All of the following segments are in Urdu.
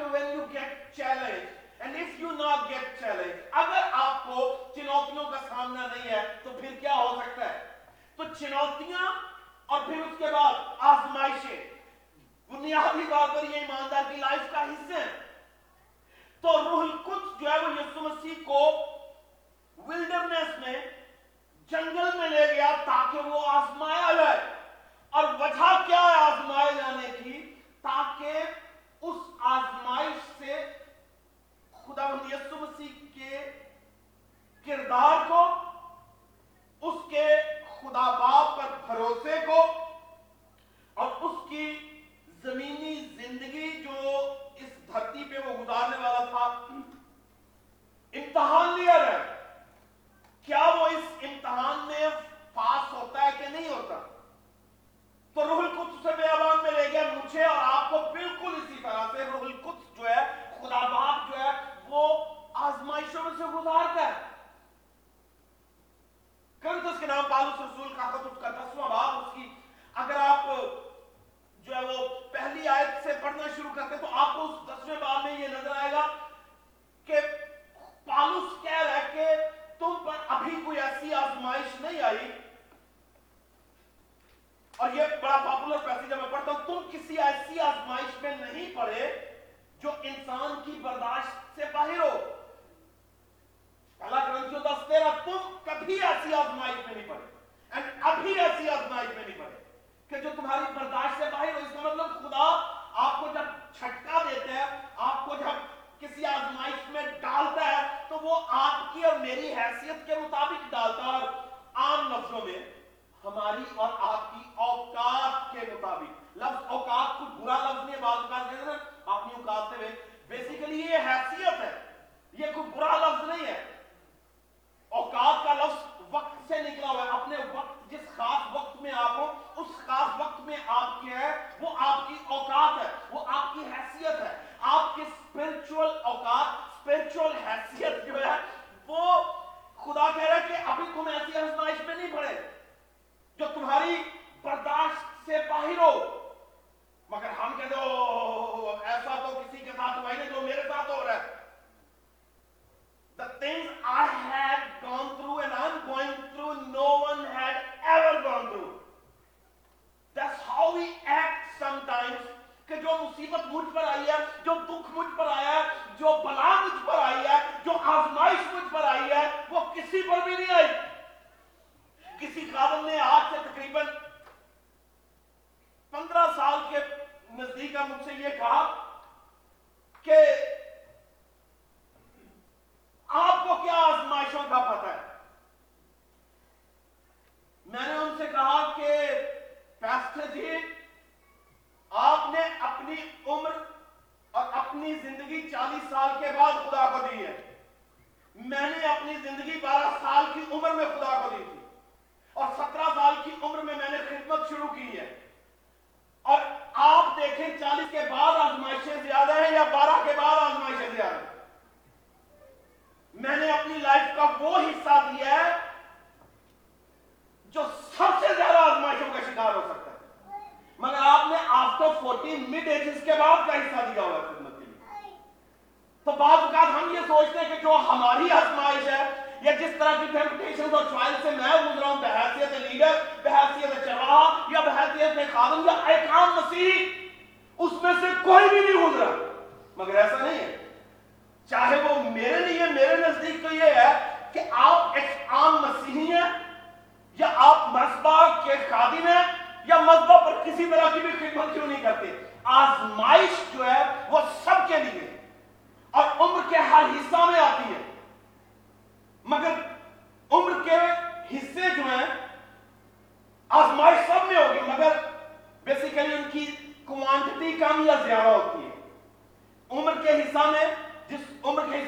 سیکھا when you get challenged. And if you not get challenged اگر آپ کو چنوتیوں کا سامنا نہیں ہے، تو پھر کیا ہو سکتا ہے؟ تو چنوتیاں اور پھر اس کے بعد آزمائشیں۔ بنیادی طور پر یہ ایماندار کی لائف کا حصہ ہیں تو روح القدس جو ہے وہ یسو مسیح کو ولڈرنس میں، جنگل میں لے گیا تاکہ وہ آزمایا جائے۔ اور وجہ کیا ہے آزمائے جانے کی؟ تاکہ اس آزمائش سے خدا یسو مسیح کے کردار کو، اس کے خدا باپ پر بھروسے کو اور اس کی زمینی زندگی جو اس دھرتی پہ وہ گزارنے والا تھا، امتحان لیا جائے۔ کیا وہ اس امتحان میں پاس ہوتا ہے کہ نہیں ہوتا؟ تو روح القدس سے بیابان میں لے گیا مجھے اور آپ کو بالکل اسی طرح سے روح القدس جو ہے، خدا باپ جو ہے، وہ آزمائشوں میں سے گزارتا ہے۔ کرنتس کے نام پالوس رسول کا خط اس کا دسواں باب، اس کی اگر آپ جو ہے وہ پہلی آیت سے پڑھنا شروع کرتے تو آپ کو اس دسویں باب میں یہ نظر آئے گا کہ پالوس کہہ رہا ہے کہ تم پر ابھی کوئی ایسی آزمائش نہیں آئی اور یہ بڑا پاپولر پیسے میں پڑھتا ہوں، تم کسی ایسی آزمائش میں نہیں پڑے جو انسان کی برداشت سے باہر ہو۔ پہلا کرنتھیوں دس تیرہ، تم کبھی ایسی آزمائش میں نہیں پڑے۔ اینڈ ابھی ایسی آزمائش میں نہیں پڑے کہ جو تمہاری برداشت سے باہر ہو۔ اس کا مطلب خدا آپ کو جب چھٹکا دیتا ہے، آپ کو جب کسی آزمائش میں ڈالتا ہے، تو وہ آپ کی اور میری حیثیت کے مطابق ڈالتا ہے اور عام لفظوں میں ہماری اور آپ کی اوقات کے مطابق۔ لفظ اوقات کو برا لفظ نہیں ہے، بعض اوقات کہتے ہیں اپنی اوقات سے بیسیکلی یہ حیثیت ہے۔ یہ کوئی برا لفظ نہیں ہے۔ اوقات کا لفظ وقت سے نکلا ہوا ہے۔ اپنے وقت، جس خاص وقت میں آپ ہو اس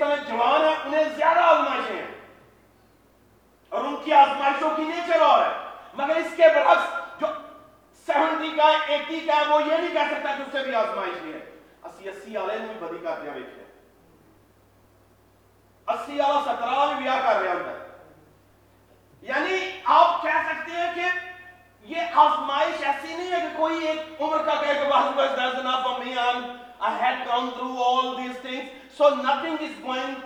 عمر جوان ہے انہیں زیادہ آزمائشیں ہیں۔ اور ان کی آزمائشوں کی نیچر اور ہے۔ مگر اس کے برعکس جو سیونٹی کا ہے ایٹی کا ہے وہ یہ نہیں کہہ سکتا کہ اس سے بھی آزمائش نہیں ہے۔ اسی اسی آلے میں بدی کا دیا بیٹھے اسی آلہ سترہ میں بیاہ کر رہے ہیں یعنی آپ کہہ سکتے ہیں کہ یہ آزمائش ایسی نہیں ہے کہ کوئی ایک عمر کا کہے کہ بس بس there's enough for me I'm, I had gone through all these things so nothing is going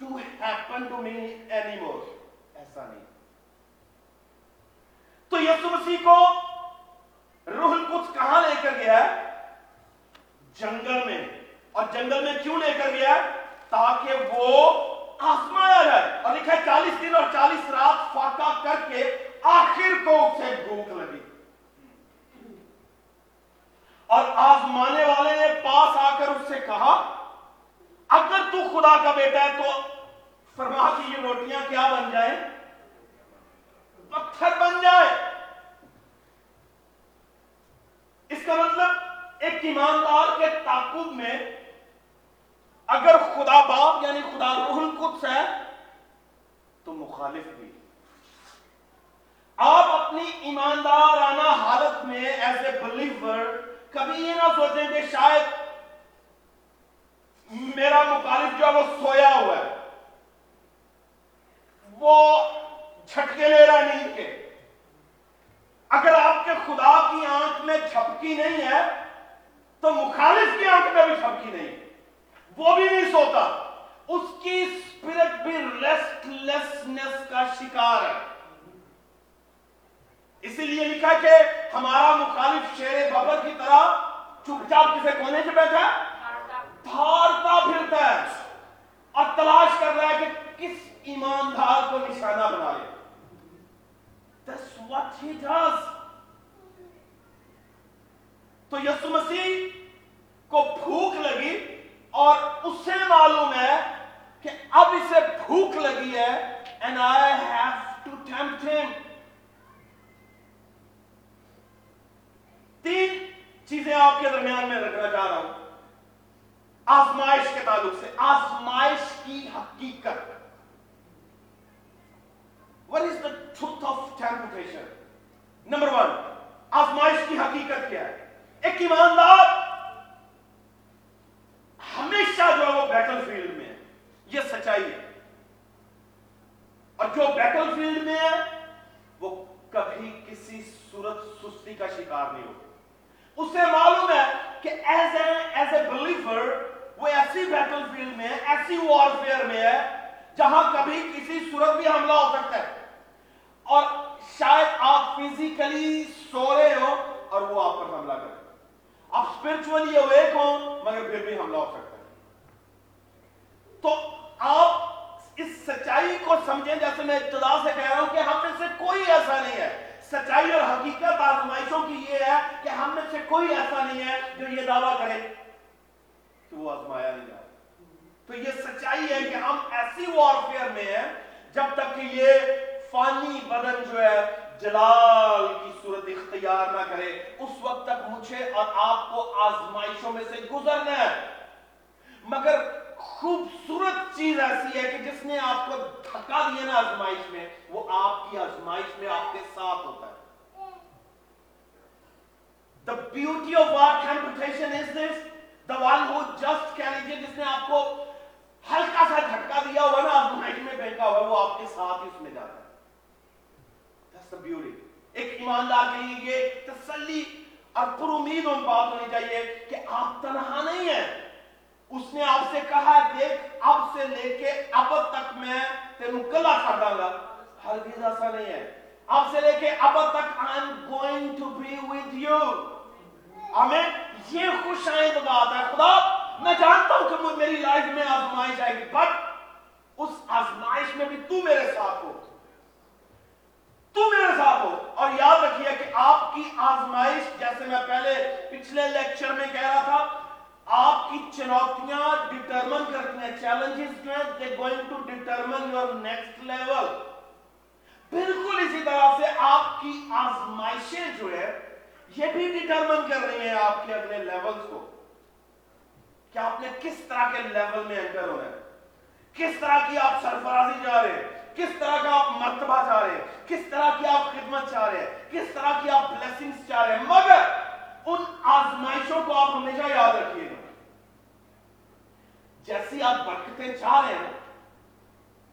to happen to me anymore. ایسا نہیں تو یسو مسیح کو روح القدس کہاں لے کر گیا ہے جنگل میں اور جنگل میں کیوں لے کر گیا ہے تاکہ وہ آسمایا جائے اور لکھا ہے چالیس دن اور چالیس رات فاقہ کر کے آخر کو اسے بھوک لگی اور آزمانے والے نے پاس آ کر اس سے کہا، اگر تو خدا کا بیٹا ہے تو فرما کہ یہ روٹیاں کیا بن جائیں؟ پتھر بن جائے اس کا مطلب ایک ایماندار کے تعقب میں اگر خدا باپ یعنی خدا روح القدس ہے تو مخالف بھی۔ آپ اپنی ایماندارانہ حالت میں ایز اے بلیور کبھی یہ نہ سوچیں کہ شاید میرا مخالف جو ہے وہ سویا ہوا ہے۔ وہ جھٹکے لے رہا ہے نیند کے اگر آپ کے خدا کی آنکھ میں جھپکی نہیں ہے، تو مخالف کی آنکھ میں بھی جھپکی نہیں۔ وہ بھی نہیں سوتا۔ اس کی اسپرٹ بھی ریسٹ لیسنس کا شکار ہے۔ اسی لیے لکھا کہ ہمارا مخالف شیر ببر کی طرح چپ چاپ کسے کونے سے بیٹھا پھاڑتا پھرتا ہے اور تلاش کر رہا ہے کہ کس ایماندار کو نشانہ بنا لے That's what he does. تو یسو مسیح کو بھوک لگی اور اس سے معلوم ہے کہ اب اسے بھوک لگی ہے and I have to tempt him. تین چیزیں آپ کے درمیان میں رکھنا چاہ رہا ہوں۔ آزمائش کے تعلق سے آزمائش کی حقیقت۔ What is the truth of temptation? Number one, آزمائش کی حقیقت کیا ہے؟ ایک ایماندار ہمیشہ جو ہے وہ بیٹل فیلڈ میں ہے۔ یہ سچائی ہے۔ اور جو بیٹل فیلڈ میں ہے وہ کبھی کسی صورت سستی کا شکار نہیں ہوتا۔ اسے معلوم ہے کہ as a as a believer وہ ایسی بیٹل فیلڈ میں ہے، ایسی وارفیئر میں ہے، جہاں کبھی کسی صورت بھی حملہ ہو سکتا ہے۔ اور شاید آپ فزیکلی سو رہے ہو اور وہ آپ پر حملہ کرے۔ آپ اسپرچولی اویک ہو مگر پھر بھی حملہ ہو سکتا ہے۔ تو آپ اس سچائی کو سمجھیں، جیسے میں ابتدا سے کہہ رہا ہوں کہ ہم میں سے کوئی ایسا نہیں ہے۔ سچائی اور حقیقت آزمائشوں کی یہ ہے کہ ہم میں سے کوئی ایسا نہیں ہے جو یہ دعویٰ کرے کہ وہ آزمایا نہیں جائے۔ تو یہ سچائی ہے کہ ہم ایسی وارفیئر میں ہیں جب تک کہ یہ فانی بدن جو ہے جلال کی صورت اختیار نہ کرے۔ اس وقت تک مجھے اور آپ کو آزمائشوں میں سے گزرنا ہے۔ اگر خوبصورت چیز ایسی ہے کہ جس نے آپ کو دھکا دیا نا آزمائش میں وہ آپ کی آزمائش میں آپ کے ساتھ ہوتا ہے The beauty of our temptation is this. The one who just carries it, جس نے آپ کو ہلکا سا جھٹکا دیا ہوا نا آزمائش میں پھینکا ہوا وہ آپ کے ساتھ ہی اس میں جاتا ہے That's the beauty. ایک ایماندار کے لیے یہ تسلی اور پر امید ان بات ہونی چاہیے کہ آپ تنہا نہیں ہیں اس نے آپ سے کہا، دیکھ، اب سے لے کے اب تک میں تینوں کلا کر داں گا ہرگز ایسا نہیں ہے۔ اب سے لے کے اب تک I'm going to be with you آمین یہ خوش آئند بات ہے۔ خدا، میں جانتا ہوں کہ میری لائف میں آزمائش آئے گی بٹ اس آزمائش میں بھی تو میرے ساتھ ہو۔ تو میرے ساتھ ہو۔ اور یاد رکھیے کہ آپ کی آزمائش، جیسے میں پہلے پچھلے لیکچر میں کہہ رہا تھا آپ کی چنوتیاں ڈیٹرمن کرتی ہیں چیلنجز جو ہیں، they going to determine your next level. بالکل اسی طرح سے آپ کی آزمائشیں جو ہے یہ بھی ڈیٹرمن کر رہی ہیں آپ کے اگلے لیولز کو. کہ آپ نے کس طرح کے لیول میں انٹر ہونا ہے. کس طرح کی آپ سرفرازی جا رہے ہیں. کس طرح کا آپ مرتبہ چاہ رہے ہیں. کس طرح کی آپ خدمت چاہ رہے ہیں. کس طرح کی آپ بلیسنگز چاہ رہے ہیں. مگر ان آزمائشوں کو آپ ہمیشہ یاد رکھیے. گا جیسی آپ برکتیں چاہ رہے ہیں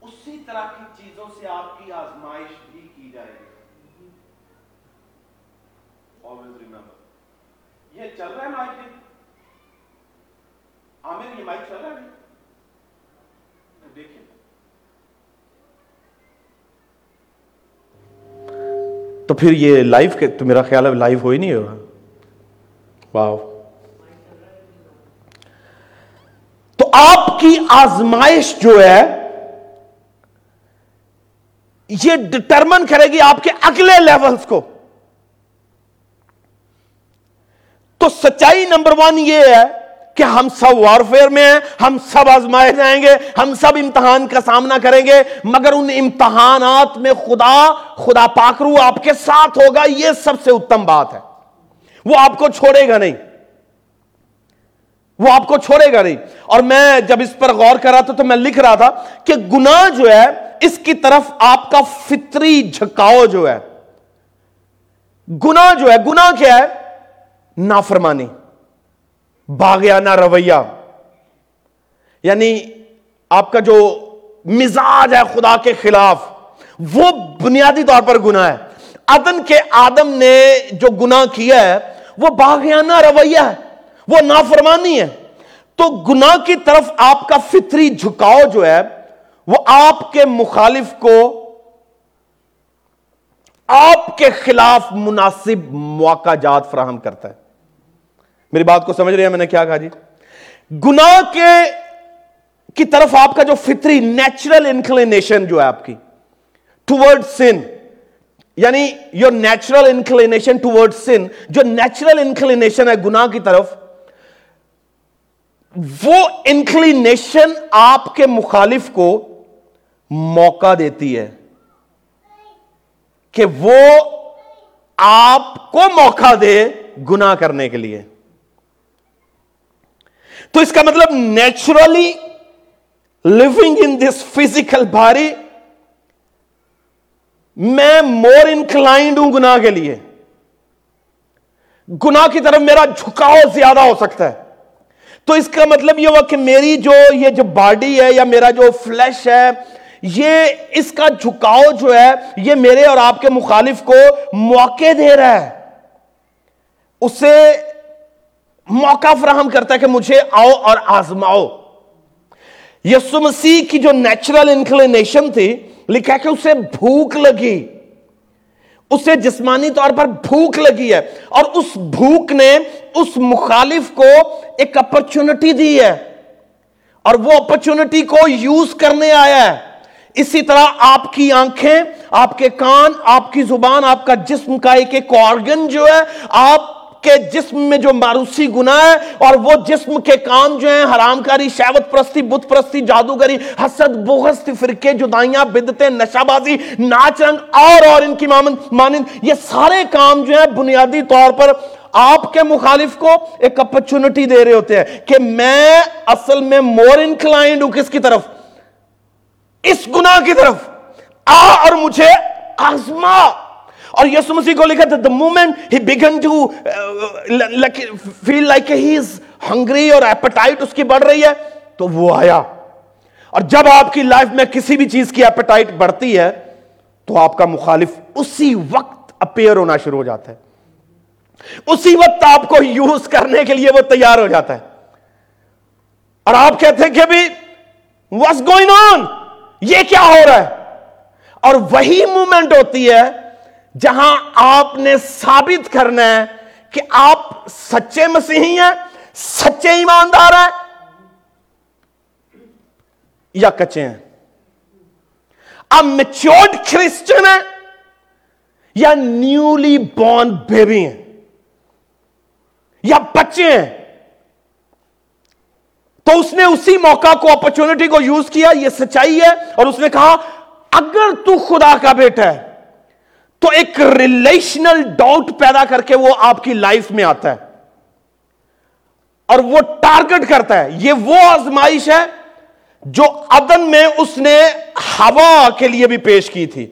اسی طرح کی چیزوں سے آپ کی آزمائش بھی کی جائے گی۔ Always remember. یہ چل رہا ہے مائک عامر یہ مائک چل رہا ہے؟ دیکھیں تو پھر یہ لائف کے تو میرا خیال ہے لائف ہو ہی نہیں ہوگا۔ واو تو آپ کی آزمائش جو ہے، یہ ڈٹرمن کرے گی آپ کے اگلے لیولز کو۔ تو سچائی نمبر ون یہ ہے کہ ہم سب وارفیئر میں ہیں، ہم سب آزمائے جائیں گے، ہم سب امتحان کا سامنا کریں گے، مگر ان امتحانات میں خدا خدا پاکرو آپ کے ساتھ ہوگا، یہ سب سے اتم بات ہے۔ وہ آپ کو چھوڑے گا نہیں۔ وہ آپ کو چھوڑے گا نہیں۔ اور میں جب اس پر غور کر رہا تھا تو میں لکھ رہا تھا کہ گناہ جو ہے، اس کی طرف آپ کا فطری جھکاؤ جو ہے۔ گناہ جو ہے، گناہ کیا ہے؟ نافرمانی، باغیانہ رویہ۔ یعنی آپ کا جو مزاج ہے خدا کے خلاف، وہ بنیادی طور پر گناہ ہے۔ عدن کے آدم نے جو گناہ کیا ہے، وہ باغیانہ رویہ ہے۔ وہ نافرمانی ہے۔ تو گناہ کی طرف آپ کا فطری جھکاؤ جو ہے، وہ آپ کے مخالف کو، آپ کے خلاف مناسب موقع جات فراہم کرتا ہے۔ میری بات کو سمجھ رہے ہیں؟ میں نے کیا کہا جی؟ گناہ کے، کی طرف آپ کا جو فطری نیچرل انکلینیشن جو ہے آپ کی ٹوورڈ سن یعنی your natural inclination toward sin جو نیچرل انکلینیشن ہے گناہ کی طرف وہ انکلینیشن آپ کے مخالف کو موقع دیتی ہے کہ وہ آپ کو موقع دے گناہ کرنے کے لیے۔ تو اس کا مطلب naturally living in this physical باری میں مور انکلائنڈ ہوں گناہ کے لیے۔ گناہ کی طرف میرا جھکاؤ زیادہ ہو سکتا ہے۔ تو اس کا مطلب یہ ہوا کہ میری جو یہ جو باڈی ہے یا میرا جو فلیش ہے، یہ اس کا جھکاؤ جو ہے، یہ میرے اور آپ کے مخالف کو موقع دے رہا ہے۔ اسے موقع فراہم کرتا ہے کہ مجھے آؤ اور آزماؤ۔ یسو مسیح کی جو نیچرل انکلینیشن تھی، لکھا کہ اسے بھوک لگی۔ اسے جسمانی طور پر بھوک لگی ہے اور اس بھوک نے اس مخالف کو ایک اپرچونٹی دی ہے اور وہ اپرچونٹی کو یوز کرنے آیا ہے۔ اسی طرح آپ کی آنکھیں، آپ کے کان، آپ کی زبان، آپ کا جسم کا ایک ایک آرگن جو ہے، آپ کے جسم میں جو ماروسی گناہ ہے اور وہ جسم کے کام جو ہیں حرام کاری شہوت پرستی، بت پرستی، جادوگری، حسد، بغض، فرقے، جدائیاں، بدتیں نشہ بازی ناچ رنگ اور اور ان کی مانند یہ سارے کام جو ہیں بنیادی طور پر آپ کے مخالف کو ایک اپرچونٹی دے رہے ہوتے ہیں کہ میں اصل میں مور انکلائنڈ ہوں کس کی طرف؟ اس گناہ کی طرف۔ آ اور مجھے آزما اور یسو مسیح کو لکھا تھا the moment he began to feel like he is hungry اور ایپٹائٹ اس کی بڑھ رہی ہے، تو وہ آیا. اور جب آپ کی لائف میں کسی بھی چیز کی ایپٹائٹ بڑھتی ہے، تو آپ کا مخالف اسی وقت اپیئر ہونا شروع ہو جاتا ہے۔ اسی وقت آپ کو یوز کرنے کے لیے وہ تیار ہو جاتا ہے۔ اور آپ کہتے ہیں کہ بھی واٹس گوئنگ آن یہ کیا ہو رہا ہے? اور وہی مومنٹ ہوتی ہے جہاں آپ نے ثابت کرنا ہے کہ آپ سچے مسیحی ہیں، سچے ایماندار ہیں یا کچے ہیں۔ آپ میچورڈ کرسچن ہیں یا نیولی بورن بیبی ہیں یا بچے ہیں۔ تو اس نے اسی موقع کو اپرچونٹی کو یوز کیا، یہ سچائی ہے اور اس نے کہا، اگر تو خدا کا بیٹا ہے تو ایک ریلیشنل ڈاؤٹ پیدا کر کے وہ آپ کی لائف میں آتا ہے۔ اور وہ ٹارگٹ کرتا ہے۔ یہ وہ آزمائش ہے جو ادن میں اس نے ہوا کے لیے بھی پیش کی تھی۔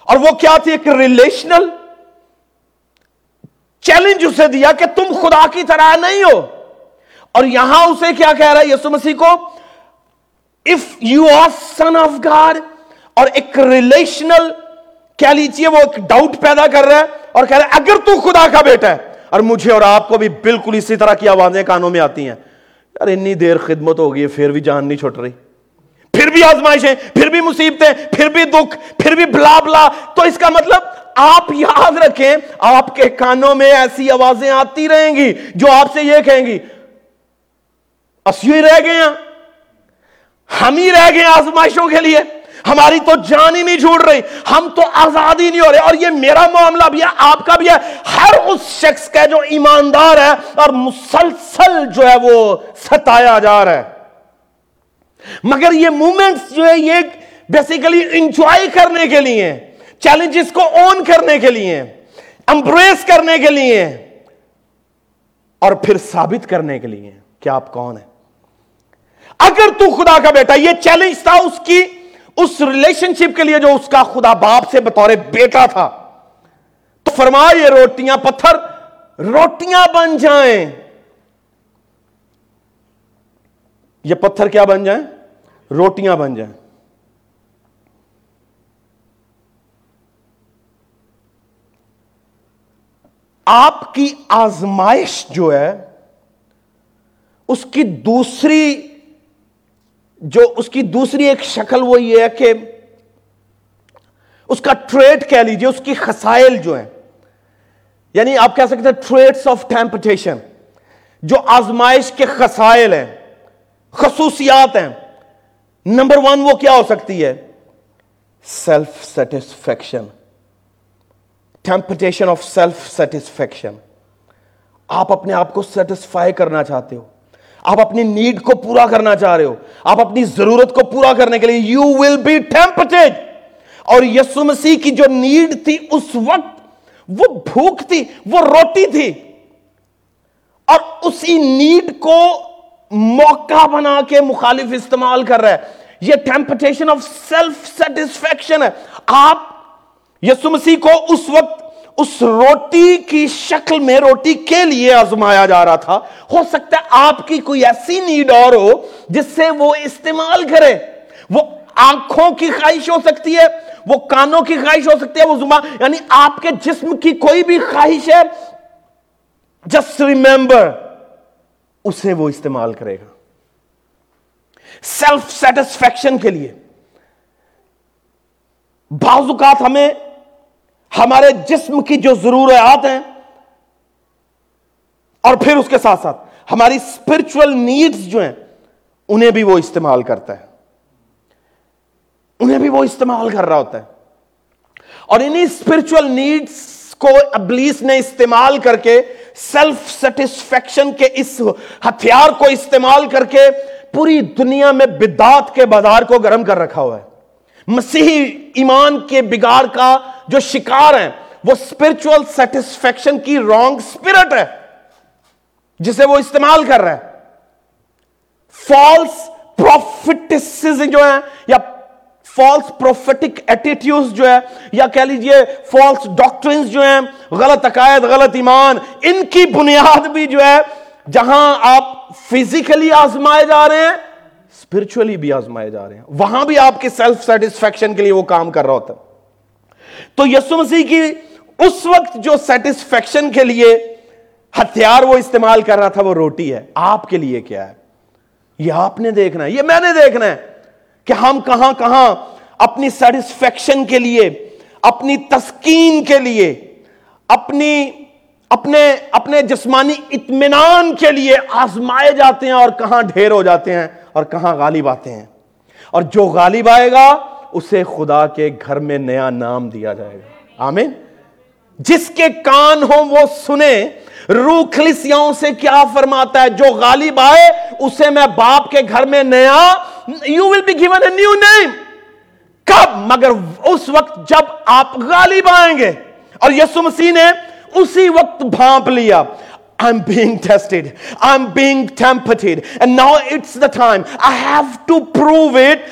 اور وہ کیا تھی؟ ایک ریلیشنل چیلنج اسے دیا کہ تم خدا کی طرح نہیں ہو۔ اور یہاں اسے کیا کہہ رہا ہے؟ یسو مسیح کو if you are son of God اور ایک ریلیشنل کیا لیجیے وہ ایک ڈاؤٹ پیدا کر رہا ہے اور کہہ رہا ہے، اگر تو خدا کا بیٹا ہے۔ اور مجھے اور آپ کو بھی بالکل اسی طرح کی آوازیں کانوں میں آتی ہیں۔ یار انی دیر خدمت ہو گئی پھر بھی جان نہیں چھوٹ رہی۔ پھر بھی آزمائشیں، پھر بھی مصیبتیں، پھر بھی دکھ، پھر بھی بلا بلا۔ تو اس کا مطلب آپ یاد رکھیں، آپ کے کانوں میں ایسی آوازیں آتی رہیں گی جو آپ سے یہ کہیں گی ہی رہ گئے ہیں، ہم ہی رہ گئے آزمائشوں کے لیے۔ ہماری تو جان ہی نہیں چھوڑ رہی۔ ہم تو آزاد ہی نہیں ہو رہے۔ اور یہ میرا معاملہ بھی ہے، آپ کا بھی ہے۔ ہر اس شخص کا جو ایماندار ہے اور مسلسل جو ہے وہ ستایا جا رہا ہے۔ مگر یہ مومنٹس جو ہے، یہ بیسیکلی انجوائے کرنے کے لیے چیلنجز کو اون کرنے کے لیے امبریس کرنے کے لیے اور پھر ثابت کرنے کے لیے کہ آپ کون ہیں۔ اگر تو خدا کا بیٹا، یہ چیلنج تھا اس کی۔ اس ریلیشن شپ کے لیے جو اس کا خدا باپ سے بطور بیٹا تھا۔ تو فرما یہ روٹیاں پتھر، روٹیاں بن جائیں۔ یہ پتھر کیا بن جائیں؟ روٹیاں بن جائیں۔ آپ کی آزمائش جو ہے، اس کی دوسری جو اس کی دوسری ایک شکل وہ یہ ہے کہ اس کا ٹریڈ کہہ لیجیے اس کی خسائل جو ہیں۔ یعنی آپ کہہ سکتے ہیں ٹریڈس آف ٹیمپٹیشن، جو آزمائش کے خسائل ہیں، خصوصیات ہیں۔ نمبر ون وہ کیا ہو سکتی ہے؟ Self satisfaction temptation of self satisfaction آپ اپنے آپ کو سیٹسفائی کرنا چاہتے ہو۔ آپ اپنی نیڈ کو پورا کرنا چاہ رہے ہو۔ آپ اپنی ضرورت کو پورا کرنے کے لیے یو ول بی ٹیمپٹیڈ اور یسو مسیح کی جو نیڈ تھی اس وقت، وہ بھوک تھی، وہ روٹی تھی۔ اور اسی نیڈ کو موقع بنا کے مخالف استعمال کر رہا ہے۔ یہ ٹیمپٹیشن آف سیلف سیٹسفیکشن ہے۔ آپ یسو مسیح کو اس وقت اس روٹی کی شکل میں روٹی کے لیے آزمایا جا رہا تھا۔ ہو سکتا ہے آپ کی کوئی ایسی نیڈ اور ہو جس سے وہ استعمال کرے۔ وہ آنکھوں کی خواہش ہو سکتی ہے، وہ کانوں کی خواہش ہو سکتی ہے، وہ زبان یعنی آپ کے جسم کی کوئی بھی خواہش ہے جسٹ ریمبر اسے وہ استعمال کرے گا۔ سیلف سیٹسفیکشن کے لیے۔ بعض اوقات ہمیں ہمارے جسم کی جو ضرورت ہیں اور پھر اس کے ساتھ ساتھ ہماری اسپرچل نیڈس جو ہیں، انہیں بھی وہ استعمال کرتا ہے۔ انہیں بھی وہ استعمال کر رہا ہوتا ہے۔ اور انہیں اسپرچل نیڈس کو ابلیس نے استعمال کر کے سیلف سیٹسفیکشن کے اس ہتھیار کو استعمال کر کے پوری دنیا میں بدات کے بازار کو گرم کر رکھا ہوا ہے۔ مسیحی ایمان کے بگاڑ کا جو شکار ہیں، وہ اسپرچل سیٹسفیکشن کی رانگ اسپرٹ ہے جسے وہ استعمال کر رہا ہے فالس پروفیٹس جو ہیں، یا فالس پروفیٹک ایٹیٹیوڈ جو ہے یا کہہ لیجیے فالس ڈاکٹرنز جو ہیں، غلط عقائد، غلط ایمان، ان کی بنیاد بھی جو ہے، جہاں آپ فزیکلی آزمائے جا رہے ہیں اسپرچولی بھی آزمائے جا رہے ہیں۔ وہاں بھی آپ کے سیلف سیٹسفیکشن کے لیے وہ کام کر رہا ہوتا ہے۔ تو یسو مسیح کی اس وقت جو سیٹسفیکشن کے لیے ہتھیار وہ استعمال کر رہا تھا، وہ روٹی ہے۔ آپ کے لیے کیا ہے؟ یہ آپ نے دیکھنا ہے، یہ میں نے دیکھنا ہے کہ ہم کہاں کہاں اپنی سیٹسفیکشن کے لیے، اپنی تسکین کے لیے، اپنی، اپنے اپنے جسمانی اطمینان کے لیے آزمائے جاتے ہیں اور کہاں ڈھیر ہو جاتے ہیں اور کہاں غالب آتے ہیں۔ اور جو غالب آئے گا اسے خدا کے گھر میں نیا نام دیا جائے گا آمین جس کے کان ہوں وہ سنیں، روح خلیسیاؤں سے کیا فرماتا ہے، جو غالب آئے، اسے میں باپ کے گھر میں نیا you will be given a new name کب مگر اس وقت جب آپ غالب آئیں گے اور یسو مسیح نے اسی وقت بھانپ لیا I'm being tested. I'm being tempted. And now it's the time. I have to prove it.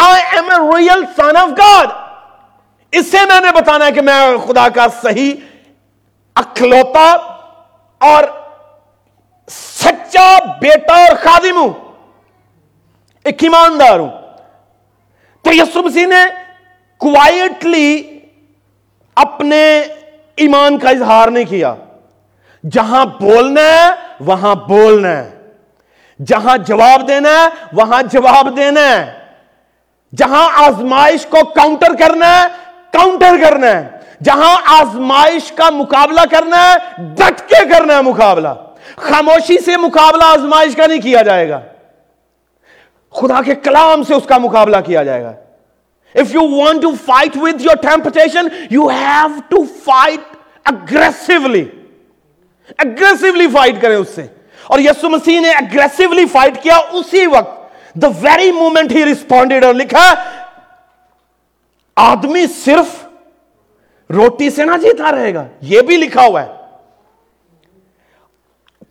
I am a real son of God. اس سے میں نے بتانا ہے کہ میں خدا کا صحیح اکلوتا اور سچا بیٹا اور خادم ہوں، ایک ایماندار ہوں۔ تو یسو مسیح نے کوائٹلی اپنے ایمان کا اظہار نہیں کیا۔ جہاں بولنا ہے، وہاں بولنا ہے۔ جہاں جواب دینا ہے، وہاں جواب دینا ہے۔ جہاں آزمائش کو کاؤنٹر کرنا ہے کاؤنٹر کرنا ہے۔ جہاں آزمائش کا مقابلہ کرنا ہے ڈٹ کے کرنا ہے مقابلہ۔ خاموشی سے مقابلہ آزمائش کا نہیں کیا جائے گا۔ خدا کے کلام سے اس کا مقابلہ کیا جائے گا۔ If you want to fight with your temptation you have to fight aggressively aggressively fight کریں اس سے۔ اور یسو مسیح نے اگریسولی فائٹ کیا اسی وقت۔ The very moment he responded اور لکھا، آدمی صرف روٹی سے نہ جیتا رہے گا. یہ بھی لکھا ہوا ہے۔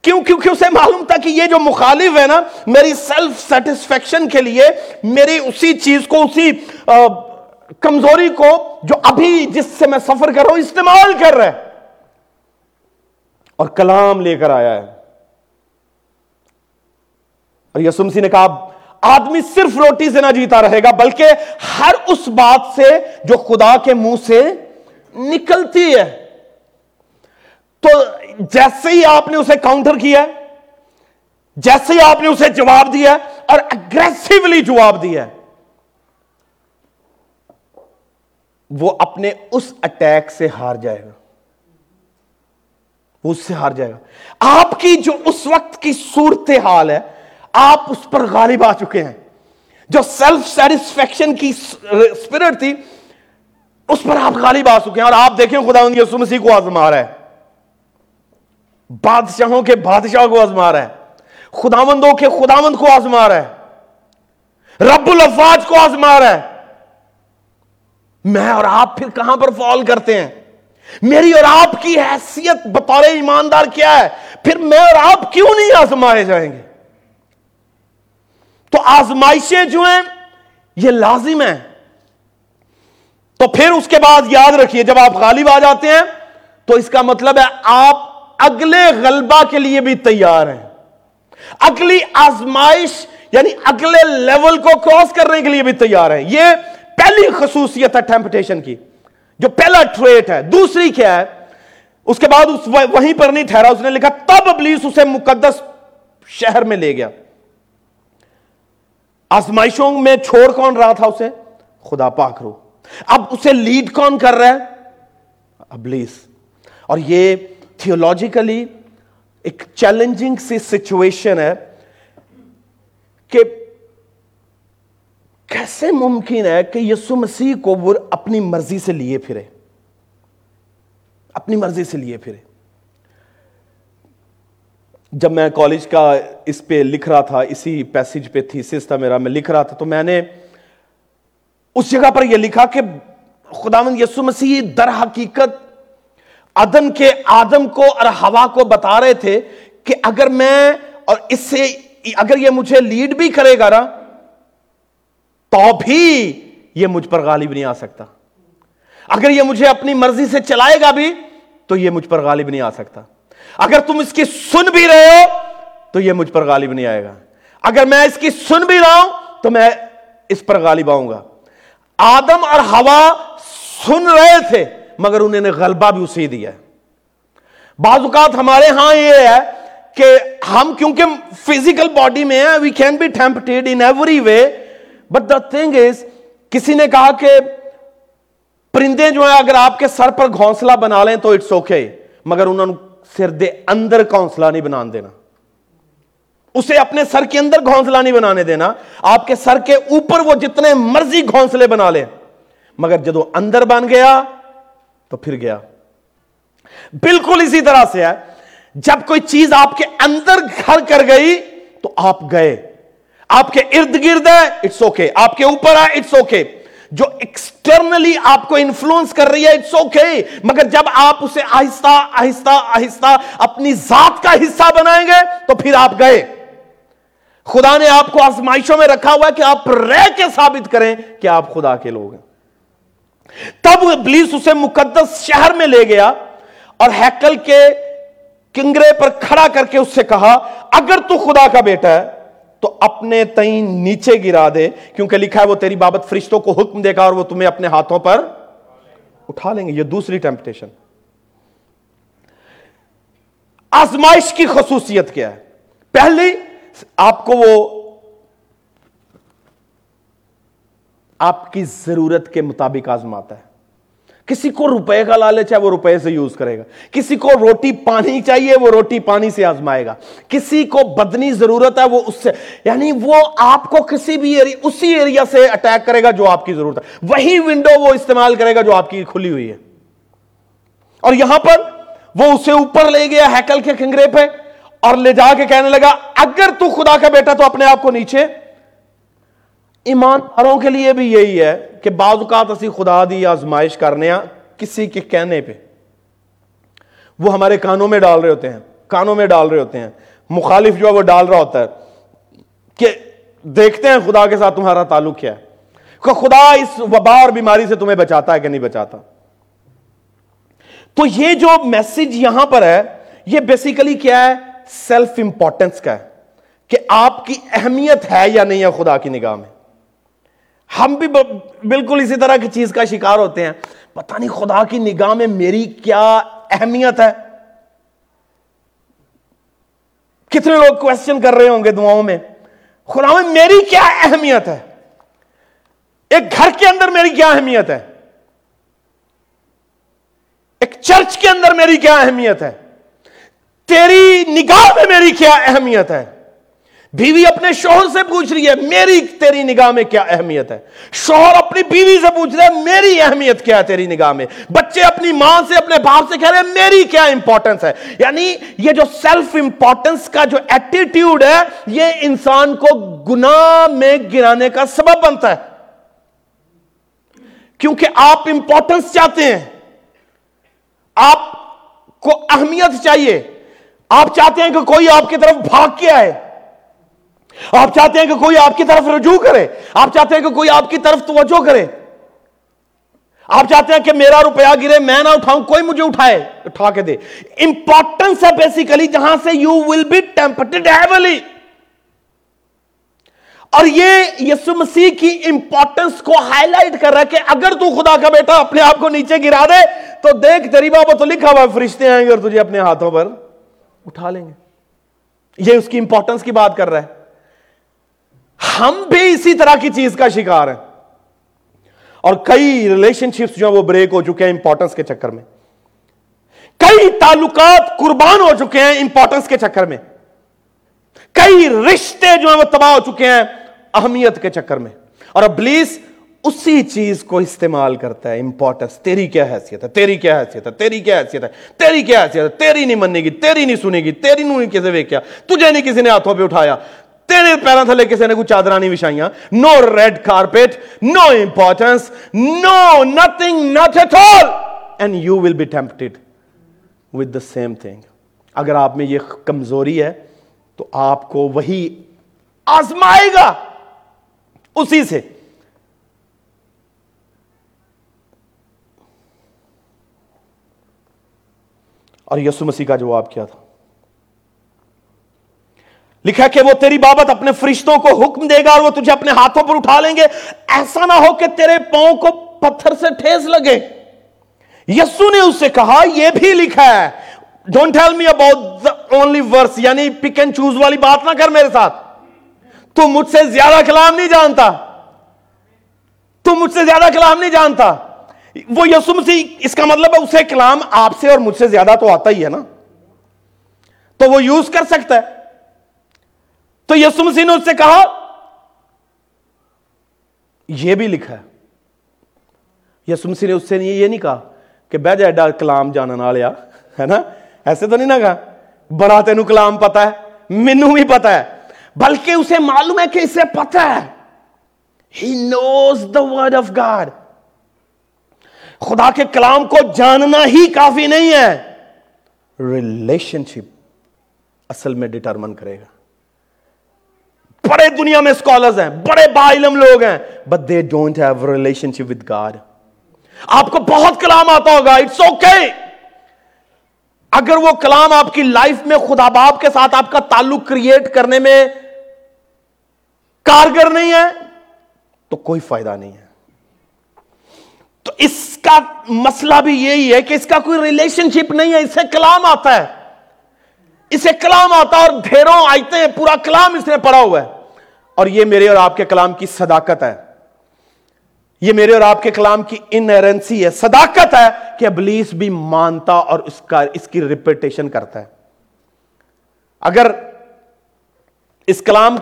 کیوں کیونکہ اسے معلوم تھا کہ یہ جو مخالف ہے نا، میری سیلف سیٹسفیکشن کے لیے میری اسی چیز کو، اسی کمزوری کو جو ابھی جس سے میں سفر کر رہا ہوں، استعمال کر رہا ہے۔ اور کلام لے کر آیا ہے۔ اور یسمسی نے کہا آدمی صرف روٹی سے نہ جیتا رہے گا، بلکہ ہر اس بات سے جو خدا کے منہ سے نکلتی ہے۔ تو جیسے ہی آپ نے اسے کاؤنٹر کیا، جیسے ہی آپ نے اسے جواب دیا اور اگریسولی جواب دیا، وہ اپنے اس اٹیک سے ہار جائے گا۔ وہ اس سے ہار جائے گا۔ آپ کی جو اس وقت کی صورت حال ہے آپ اس پر غالب آ چکے ہیں۔ جو سیلف سیٹسفیکشن کی اسپرٹ تھی، اس پر آپ غالب آ چکے ہیں۔ اور آپ دیکھیں خدا یسو مسیح کو آزما رہا ہے۔ بادشاہوں کے بادشاہ کو آزما رہا ہے۔ خداوندوں کے خداوند کو آزما رہا ہے۔ رب الفاظ کو آزما رہا ہے۔ میں اور آپ پھر کہاں پر فال کرتے ہیں؟ میری اور آپ کی حیثیت بطور ایماندار کیا ہے؟ پھر میں اور آپ کیوں نہیں آزمائے جائیں گے؟ تو آزمائشیں جو ہیں، یہ لازم ہیں۔ تو پھر اس کے بعد یاد رکھیے، جب آپ غالب آ جاتے ہیں، تو اس کا مطلب ہے آپ اگلے غلبہ کے لیے بھی تیار ہیں۔ اگلی آزمائش یعنی اگلے لیول کو کراس کرنے کے لیے بھی تیار ہیں۔ یہ پہلی خصوصیت ہے ٹیمپٹیشن کی، جو پہلا ٹریٹ ہے۔ دوسری کیا ہے؟ اس کے بعد اس وہیں پر نہیں ٹھہرا، اس نے لکھا تب ابلیس اسے مقدس شہر میں لے گیا۔ آزمائشوں میں چھوڑ کون رہا تھا اسے؟ خدا پاک رو۔ اب اسے لیڈ کون کر رہا ہے؟ ابلیس۔ اور یہ تھیولوجیکلی ایک چیلنجنگ سی سچویشن ہے کہ کیسے ممکن ہے کہ یسو مسیح کو وہ اپنی مرضی سے لیے پھرے۔ اپنی مرضی سے لیے پھرے۔ جب میں کالج کا اس پہ لکھ رہا تھا، اسی پیسج پہ تھیسس تھا میرا میں لکھ رہا تھا، تو میں نے اس جگہ پر یہ لکھا کہ خداون یسو مسیح در حقیقت عدم کے آدم کو اور ہوا کو بتا رہے تھے کہ اگر میں اور اس سے اگر یہ مجھے لیڈ بھی کرے گا نا، تو بھی یہ مجھ پر غالب نہیں آ سکتا۔ اگر یہ مجھے اپنی مرضی سے چلائے گا بھی، تو یہ مجھ پر غالب نہیں آ سکتا۔ اگر تم اس کی سن بھی رہے ہو، تو یہ مجھ پر غالب نہیں آئے گا اگر میں اس کی سن بھی رہا ہوں، تو میں اس پر غالب آؤں گا آدم اور ہوا سن رہے تھے، مگر انہوں نے غلبہ بھی اسی دیا بعض اوقات ہمارے ہاں یہ ہے کہ ہم کیونکہ فزیکل باڈی میں ہیں we can be tempted in every way but the thing is کسی نے کہا کہ پرندے جو ہیں، اگر آپ کے سر پر گھونسلہ بنا لیں تو اٹس اوکے okay. مگر انہوں نے سر دے اندر کونسلا نہیں بنا دینا۔ اسے اپنے سر کے اندر گھونسلا نہیں بنانے دینا۔ آپ کے سر کے اوپر وہ جتنے مرضی گھونسلے بنا لے۔ مگر جدو اندر بن گیا تو پھر گیا۔ بالکل اسی طرح سے ہے۔ جب کوئی چیز آپ کے اندر گھر کر گئی تو آپ گئے۔ آپ کے ارد گرد ہے اٹس اوکے آپ کے اوپر ہے اٹس اوکے okay. جو ایکسٹرنلی آپ کو انفلوئنس کر رہی ہے اٹس اوکے okay. مگر جب آپ اسے آہستہ آہستہ آہستہ اپنی ذات کا حصہ بنائیں گے، تو پھر آپ گئے خدا نے آپ کو آزمائشوں میں رکھا ہوا ہے کہ آپ رہ کے ثابت کریں کہ آپ خدا کے لوگ ہیں تب ابلیس اسے مقدس شہر میں لے گیا اور ہیکل کے کنگرے پر کھڑا کر کے اس سے کہا، اگر تو خدا کا بیٹا ہے تو اپنے تئیں نیچے گرا دے، کیونکہ لکھا ہے وہ تیری بابت فرشتوں کو حکم دے گا اور وہ تمہیں اپنے ہاتھوں پر اٹھا لیں گے۔ یہ دوسری ٹیمپٹیشن آزمائش کی خصوصیت کیا ہے؟ پہلی، آپ کو وہ آپ کی ضرورت کے مطابق آزماتا ہے۔ کسی کو روپے کا لالچ ہے وہ روپے سے یوز کرے گا۔ کسی کو روٹی پانی چاہیے وہ روٹی پانی سے آزمائے گا۔ کسی کو بدنی ضرورت ہے وہ اس سے یعنی وہ آپ کو کسی بھی ایری, اسی ایریا سے اٹیک کرے گا جو آپ کی ضرورت ہے۔ وہی ونڈو وہ استعمال کرے گا جو آپ کی کھلی ہوئی ہے۔ اور یہاں پر وہ اسے اوپر لے گیا ہیکل کے کنگرے پہ اور لے جا کے کہنے لگا اگر تو خدا کا بیٹا تو اپنے آپ کو نیچے ایمان والوں کے لیے بھی یہی ہے کہ بعض اوقات اسی خدا دی آزمائش کرنے ہیں کسی کے کہنے پہ۔ وہ ہمارے کانوں میں ڈال رہے ہوتے ہیں، کانوں میں ڈال رہے ہوتے ہیں۔ مخالف جو ہے وہ ڈال رہا ہوتا ہے کہ دیکھتے ہیں خدا کے ساتھ تمہارا تعلق کیا ہے۔ کہ خدا اس وبا اور بیماری سے تمہیں بچاتا ہے کہ نہیں بچاتا۔ تو یہ جو میسج یہاں پر ہے، یہ بیسیکلی کیا ہے؟ سیلف امپورٹنس کا ہے کہ آپ کی اہمیت ہے یا نہیں ہے خدا کی نگاہ میں۔ ہم بھی بالکل اسی طرح کی چیز کا شکار ہوتے ہیں۔ پتہ نہیں خدا کی نگاہ میں میری کیا اہمیت ہے۔ کتنے لوگ کوشچن کر رہے ہوں گے دعاؤں میں۔ خدا میں میری کیا اہمیت ہے؟ ایک گھر کے اندر میری کیا اہمیت ہے؟ ایک چرچ کے اندر میری کیا اہمیت ہے؟ تیری نگاہ میں میری کیا اہمیت ہے؟ بیوی اپنے شوہر سے پوچھ رہی ہے، میری تیری نگاہ میں کیا اہمیت ہے؟ شوہر اپنی بیوی سے پوچھ رہے میری اہمیت کیا ہے تیری نگاہ میں؟ بچے اپنی ماں سے، اپنے باپ سے کہہ رہے ہیں، میری کیا امپورٹنس ہے؟ یعنی یہ جو سیلف امپورٹنس کا جو ایٹیٹیوڈ ہے، یہ انسان کو گناہ میں گرانے کا سبب بنتا ہے۔ کیونکہ آپ امپورٹنس چاہتے ہیں۔ آپ کو اہمیت چاہیے۔ آپ چاہتے ہیں کہ کوئی آپ کی طرف بھاگ کے آئے۔ آپ چاہتے ہیں کہ کوئی آپ کی طرف رجوع کرے، آپ چاہتے ہیں کہ کوئی آپ کی طرف توجہ کرے۔ آپ چاہتے ہیں کہ میرا روپیہ گرے، میں نہ اٹھاؤں، کوئی مجھے اٹھائے، اٹھا کے دے۔ امپورٹنس ہے بیسیکلی جہاں سے you will be tempted heavily اور یہ یسو مسیح کی امپورٹنس کو ہائی لائٹ کر رہا ہے کہ اگر تو خدا کا بیٹا اپنے آپ کو نیچے گرا دے، تو دیکھ، تیری بابا تو لکھا ہوا فرشتے آئیں گے اور تجھے اپنے ہاتھوں پر اٹھا لیں گے۔ یہ اس کی امپورٹنس کی بات کر رہا ہے۔ ہم بھی اسی طرح کی چیز کا شکار ہیں۔ اور کئی ریلیشن شپس جو ہیں وہ بریک ہو چکے ہیں امپورٹنس کے چکر میں۔ کئی تعلقات قربان ہو چکے ہیں امپورٹنس کے چکر میں۔ کئی رشتے جو ہیں وہ تباہ ہو چکے ہیں اہمیت کے چکر میں۔ اور ابلیس اسی چیز کو استعمال کرتا ہے امپورٹنس تیری کیا حیثیت ہے؟ تیری کیا حیثیت ہے؟ تیری کیا حیثیت ہے؟ تیری کیا حیثیت ہے؟ تیری نہیں مننے گی، تیری نہیں سنے گی، تیری نہیں کسی ویکیا تجھے نہیں کسی نے ہاتھوں پہ اٹھایا۔ تیرے پہ تھلے کسی نے کوئی چادر نہیں بچھائی no red carpet no importance no nothing not at all and you will be tempted with the same thing اگر آپ میں یہ کمزوری ہے، تو آپ کو وہی آزمائے گا۔ اسی سے۔ اور یسو مسیح کا جواب کیا تھا؟ لکھا کہ وہ تیری بابت اپنے فرشتوں کو حکم دے گا اور وہ تجھے اپنے ہاتھوں پر اٹھا لیں گے۔ ایسا نہ ہو کہ تیرے پاؤں کو پتھر سے ٹھیس لگے۔ یسو نے اس سے کہا، یہ بھی لکھا ہے۔ Don't tell me about only verse یعنی پک اینڈ چوز والی بات نہ کر میرے ساتھ۔ تو مجھ سے زیادہ کلام نہیں جانتا۔ تو مجھ سے زیادہ کلام نہیں جانتا۔ وہ یسو مسیح، اس کا مطلب ہے اسے کلام آپ سے اور مجھ سے زیادہ تو آتا ہی ہے نا۔ تو وہ یوز کر سکتا ہے۔ تو یسو مسیح نے اس سے کہا، یہ بھی لکھا ہے۔ یسو مسیح نے اس سے یہ نہیں کہا کہ بہ جائے ڈا کلام جانا لیا ہے نا؟ ایسے تو نہیں نا کہا۔ بڑا تینو کلام پتا ہے مینو بھی پتا ہے۔ بلکہ اسے معلوم ہے کہ اسے پتا ہے۔ He knows the word of God خدا کے کلام کو جاننا ہی کافی نہیں ہے۔ ریلیشن شپ اصل میں ڈٹرمن کرے گا۔ بڑے دنیا میں اسکالرز ہیں، بڑے با علم لوگ ہیں but they don't have relationship with God آپ کو بہت کلام آتا ہوگا اٹس اوکے اگر وہ کلام آپ کی لائف میں خدا باپ کے ساتھ آپ کا تعلق کریٹ کرنے میں کارگر نہیں ہے، تو کوئی فائدہ نہیں ہے۔ تو اس کا مسئلہ بھی یہی ہے کہ اس کا کوئی ریلیشن شپ نہیں ہے، اسے کلام آتا ہے۔ اسے کلام آتا ہے اور ڈھیروں آئیتے ہیں پورا کلام اس نے پڑھا ہوا ہے۔ اور یہ میرے اور آپ کے کلام کی صداقت ہے۔ یہ میرے اور آپ کے کلام کی انہرنسی ہے۔ صداقت ہے کہ ابلیس بھی مانتا اور اس کا، اس کی ریپیٹیشن کرتا ہے۔ اگر اس کلام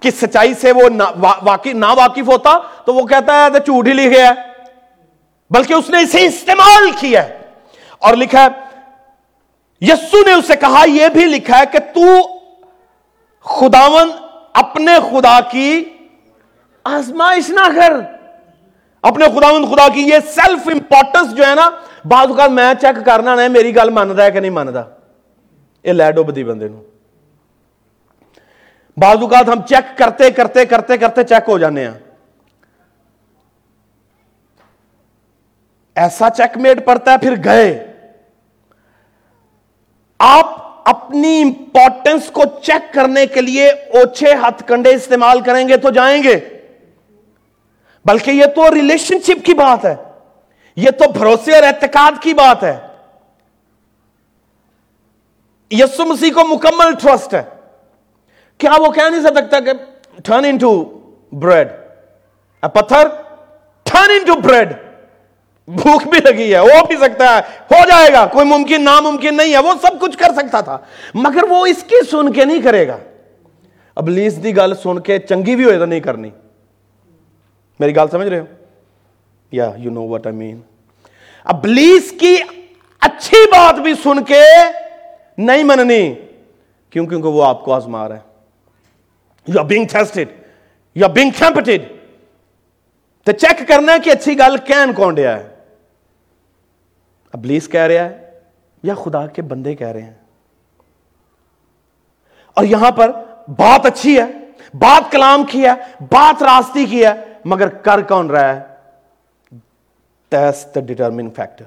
کی سچائی سے وہ نا واقف ہوتا تو وہ کہتا ہے تو جھوٹ ہی لکھے ہے بلکہ اس نے اسے استعمال کیا ہے۔ اور لکھا ہے، یسو نے اسے کہا، یہ بھی لکھا ہے کہ تو خداون اپنے خدا کی آزمائش نہ کر۔ اپنے خداون خدا کی یہ سیلف امپورٹنس جو ہے نا، بعض اوقات میں چیک کرنا ہے میری گل مانتا ہے کہ نہیں مانتا یہ لے ڈوبتی بندے نو۔ بعض اوقات ہم چیک کرتے کرتے کرتے کرتے چیک ہو جانے ہیں۔ ایسا چیک میٹ پڑتا ہے، پھر گئے۔ آپ اپنی امپورٹنس کو چیک کرنے کے لیے اوچھے ہتھ کنڈے استعمال کریں گے تو جائیں گے۔ بلکہ یہ تو ریلیشن شپ کی بات ہے۔ یہ تو بھروسے اور اعتقاد کی بات ہے۔ یسو مسیح کو مکمل ٹرسٹ ہے۔ کیا وہ کہہ نہیں سکتا کہ ٹرن انٹو بریڈ پتھر ٹرن انٹو بریڈ بھوک بھی لگی ہے وہ بھی سکتا ہے، ہو جائے گا، کوئی ممکن، ناممکن نہیں ہے، وہ سب کچھ کر سکتا تھا، مگر وہ اس کی سن کے نہیں کرے گا۔ اب لیس دی گل سن کے چنگی بھی ہوئے تو نہیں کرنی۔ میری گل سمجھ رہے ہو؟ یا یو نو وٹ آئی مین اب لیس کی اچھی بات بھی سن کے نہیں مننی، کیوں؟ کیونکہ وہ آپ کو آزما رہا ہے۔ You are being tested you are being tempted تو چیک کرنا ہے کہ اچھی گل کین کون دیا ہے۔ ابلیس کہہ رہا ہے یا خدا کے بندے کہہ رہے ہیں؟ اور یہاں پر بات اچھی ہے، بات کلام کی ہے، بات راستی کی ہے، مگر کر کون رہا ہے؟ دا ڈیٹرمن فیکٹر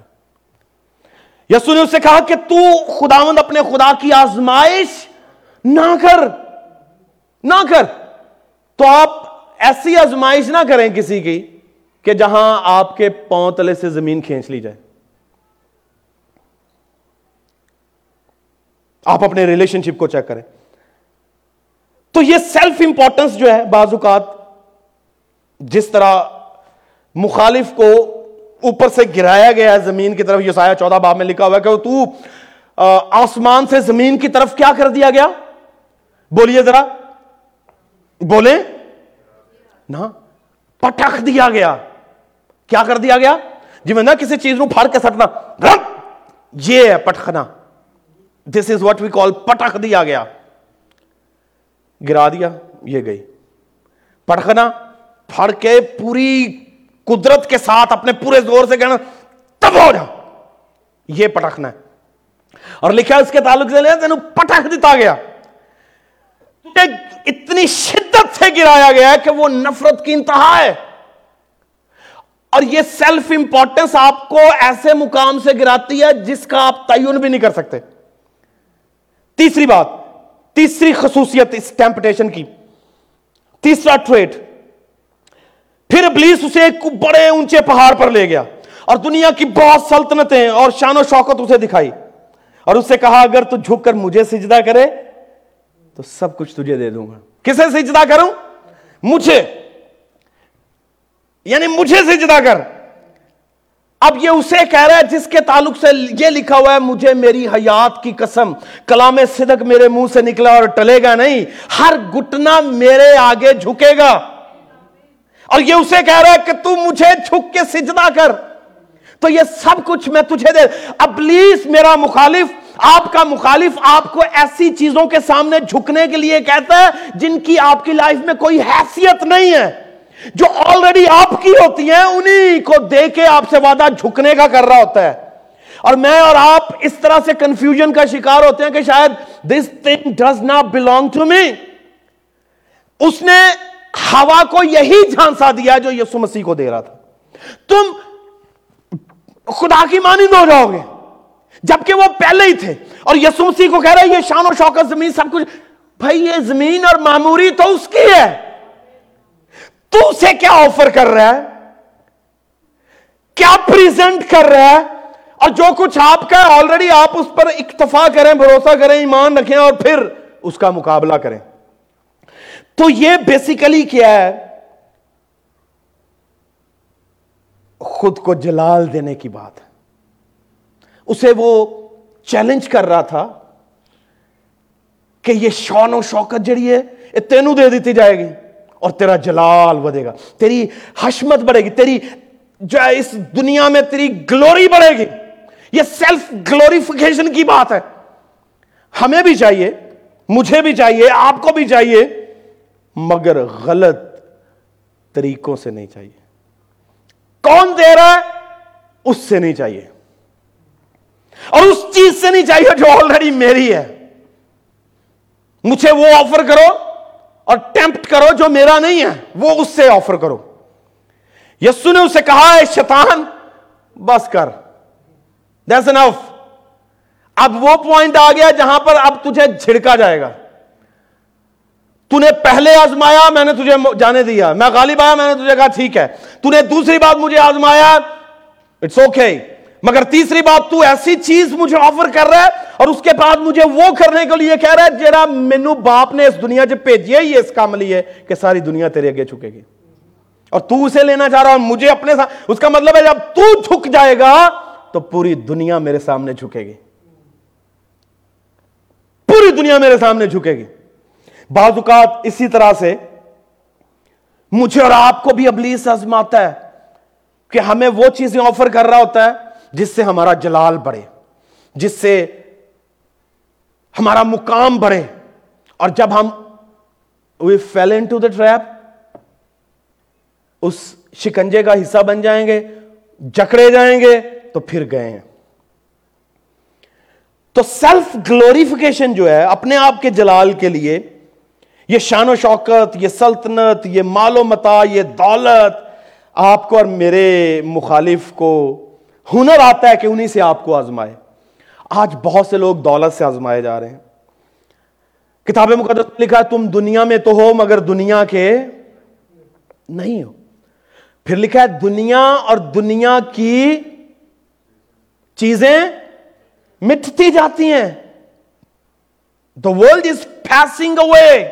یسو نے اس سے کہا کہ تو خداوند اپنے خدا کی آزمائش نہ کر نہ کر۔ تو آپ ایسی آزمائش نہ کریں کسی کی کہ جہاں آپ کے پاؤں تلے سے زمین کھینچ لی جائے۔ آپ اپنے ریلیشن شپ کو چیک کریں۔ تو یہ سیلف امپورٹنس جو ہے بعض اوقات جس طرح مخالف کو اوپر سے گرایا گیا ہے، زمین کی طرف یہ سایہ چودہ باب میں لکھا ہوا ہے کہ تو آسمان سے زمین کی طرف کیا کر دیا گیا؟ بولیے ذرا۔ بولیں۔ نہ، پٹخ دیا گیا۔ کیا کر دیا گیا؟ جی میں نہ کسی چیز نو پھاڑ کے سٹنا۔ یہ ہے پٹخنا۔ دس از واٹ وی کال پٹخ دیا گیا گرا دیا یہ گئی پٹخنا پھڑ کے پوری قدرت کے ساتھ اپنے پورے زور سے کہنا تب ہو جا یہ پٹخنا ہے اور لکھا اس کے تعلق سے لیا تینوں پٹک دیتا گیا اتنی شدت سے گرایا گیا ہے کہ وہ نفرت کی انتہا ہے اور یہ سیلف امپورٹنس آپ کو ایسے مقام سے گراتی ہے جس کا آپ تعین بھی نہیں کر سکتے تیسری بات، تیسری خصوصیت اس ٹیمپٹیشن کی، تیسرا ٹریٹ، پھر ابلیس اسے ایک بڑے اونچے پہاڑ پر لے گیا اور دنیا کی بہت سلطنتیں اور شان و شوقت اسے دکھائی اور اس سے کہا، اگر تو جھک کر مجھے سجدہ کرے تو سب کچھ تجھے دے دوں گا۔ کسے سجدہ کروں؟ مجھے۔ یعنی مجھے سجدہ کر۔ اب یہ اسے کہہ رہا ہے جس کے تعلق سے یہ لکھا ہوا ہے، مجھے میری حیات کی قسم، کلام صدق میرے منہ سے نکلا اور ٹلے گا نہیں، ہر گٹنا میرے آگے جھکے گا۔ اور یہ اسے کہہ رہا ہے کہ تو مجھے جھک کے سجدہ کر۔ تو یہ سب کچھ میں تجھے دے۔ ابلیس میرا مخالف، آپ کا مخالف آپ کو ایسی چیزوں کے سامنے جھکنے کے لیے کہتا ہے جن کی آپ کی لائف میں کوئی حیثیت نہیں ہے۔ جو آلریڈی آپ کی ہوتی ہیں، انہی کو دے کے آپ سے وعدہ جھکنے کا کر رہا ہوتا ہے۔ اور میں اور آپ اس طرح سے کنفیوژن کا شکار ہوتے ہیں کہ شاید this thing does not belong to me اس نے ہوا کو یہی جھانسا دیا جو یسو مسیح کو دے رہا تھا۔ تم خدا کی مانند ہو جاؤ گے۔ جبکہ وہ پہلے ہی تھے۔ اور یسو مسیح کو کہہ رہا ہے یہ شان و شوکت زمین سب کچھ۔ بھائی، یہ زمین اور معموری تو اس کی ہے۔ تو اسے کیا آفر کر رہا ہے؟ کیا پریزنٹ کر رہا ہے؟ اور جو کچھ آپ کا ہے آلریڈی آپ اس پر اکتفا کریں، بھروسہ کریں، ایمان رکھیں اور پھر اس کا مقابلہ کریں۔ تو یہ بیسیکلی کیا ہے؟ خود کو جلال دینے کی بات۔ اسے وہ چیلنج کر رہا تھا کہ یہ شان و شوکت جڑی ہے، یہ تینوں دے دیتی جائے گی۔ اور تیرا جلال بدے گا۔ تیری حشمت بڑھے گی۔ تیری جو ہے اس دنیا میں تیری گلوری بڑھے گی۔ یہ سیلف گلوریفیکیشن کی بات ہے۔ ہمیں بھی چاہیے، مجھے بھی چاہیے، آپ کو بھی چاہیے، مگر غلط طریقوں سے نہیں چاہیے۔ کون دے رہا ہے؟ اس سے نہیں چاہیے۔ اور اس چیز سے نہیں چاہیے جو آلریڈی میری ہے۔ مجھے وہ آفر کرو۔ اور ٹیمپٹ کرو جو میرا نہیں ہے، وہ اس سے آفر کرو۔ یسو نے اسے کہا ہے شیطان، بس کر۔ دیٹس انف اب وہ پوائنٹ آ گیا جہاں پر اب تجھے جھڑکا جائے گا۔ تو نے پہلے آزمایا، میں نے تجھے جانے دیا۔ میں غالب آیا، میں نے تجھے کہا، ٹھیک ہے۔ تو نے دوسری بات مجھے آزمایا۔ اٹس اوکے مگر تیسری بات، تو ایسی چیز مجھے آفر کر رہا ہے اور اس کے بعد مجھے وہ کرنے کے لیے کہہ رہا ہے جیڑا مینو باپ نے اس دنیا جب بھیجی ہے، یہ اس کام لیے کہ ساری دنیا تیرے اگے چھکے گی۔ اور تو اسے لینا چاہ رہا اور مجھے اپنے ساتھ اس کا مطلب ہے جب تو جھک جائے گا، تو پوری دنیا میرے سامنے جھکے گی۔ پوری دنیا میرے سامنے جھکے گی۔ بعض اوقات اسی طرح سے مجھے اور آپ کو بھی ابلیس آزماتا ہے کہ ہمیں وہ چیزیں آفر کر رہا ہوتا ہے جس سے ہمارا جلال بڑھے، جس سے ہمارا مقام بڑھے۔ اور جب ہم وی فیل ان ٹو دا ٹریپ اس شکنجے کا حصہ بن جائیں گے، جکڑے جائیں گے، تو پھر گئے ہیں۔ تو سیلف گلوریفیکیشن جو ہے، اپنے آپ کے جلال کے لیے، یہ شان و شوکت، یہ سلطنت، یہ مال و متا، یہ دولت، آپ کو اور میرے مخالف کو ہنر آتا ہے کہ انہی سے آپ کو آزمائے۔ آج بہت سے لوگ دولت سے آزمائے جا رہے ہیں۔ کتاب مقدس لکھا ہے، تم دنیا میں تو ہو مگر دنیا کے نہیں ہو۔ پھر لکھا ہے، دنیا اور دنیا کی چیزیں مٹتی جاتی ہیں۔ دا ورلڈ از پیسنگ اوے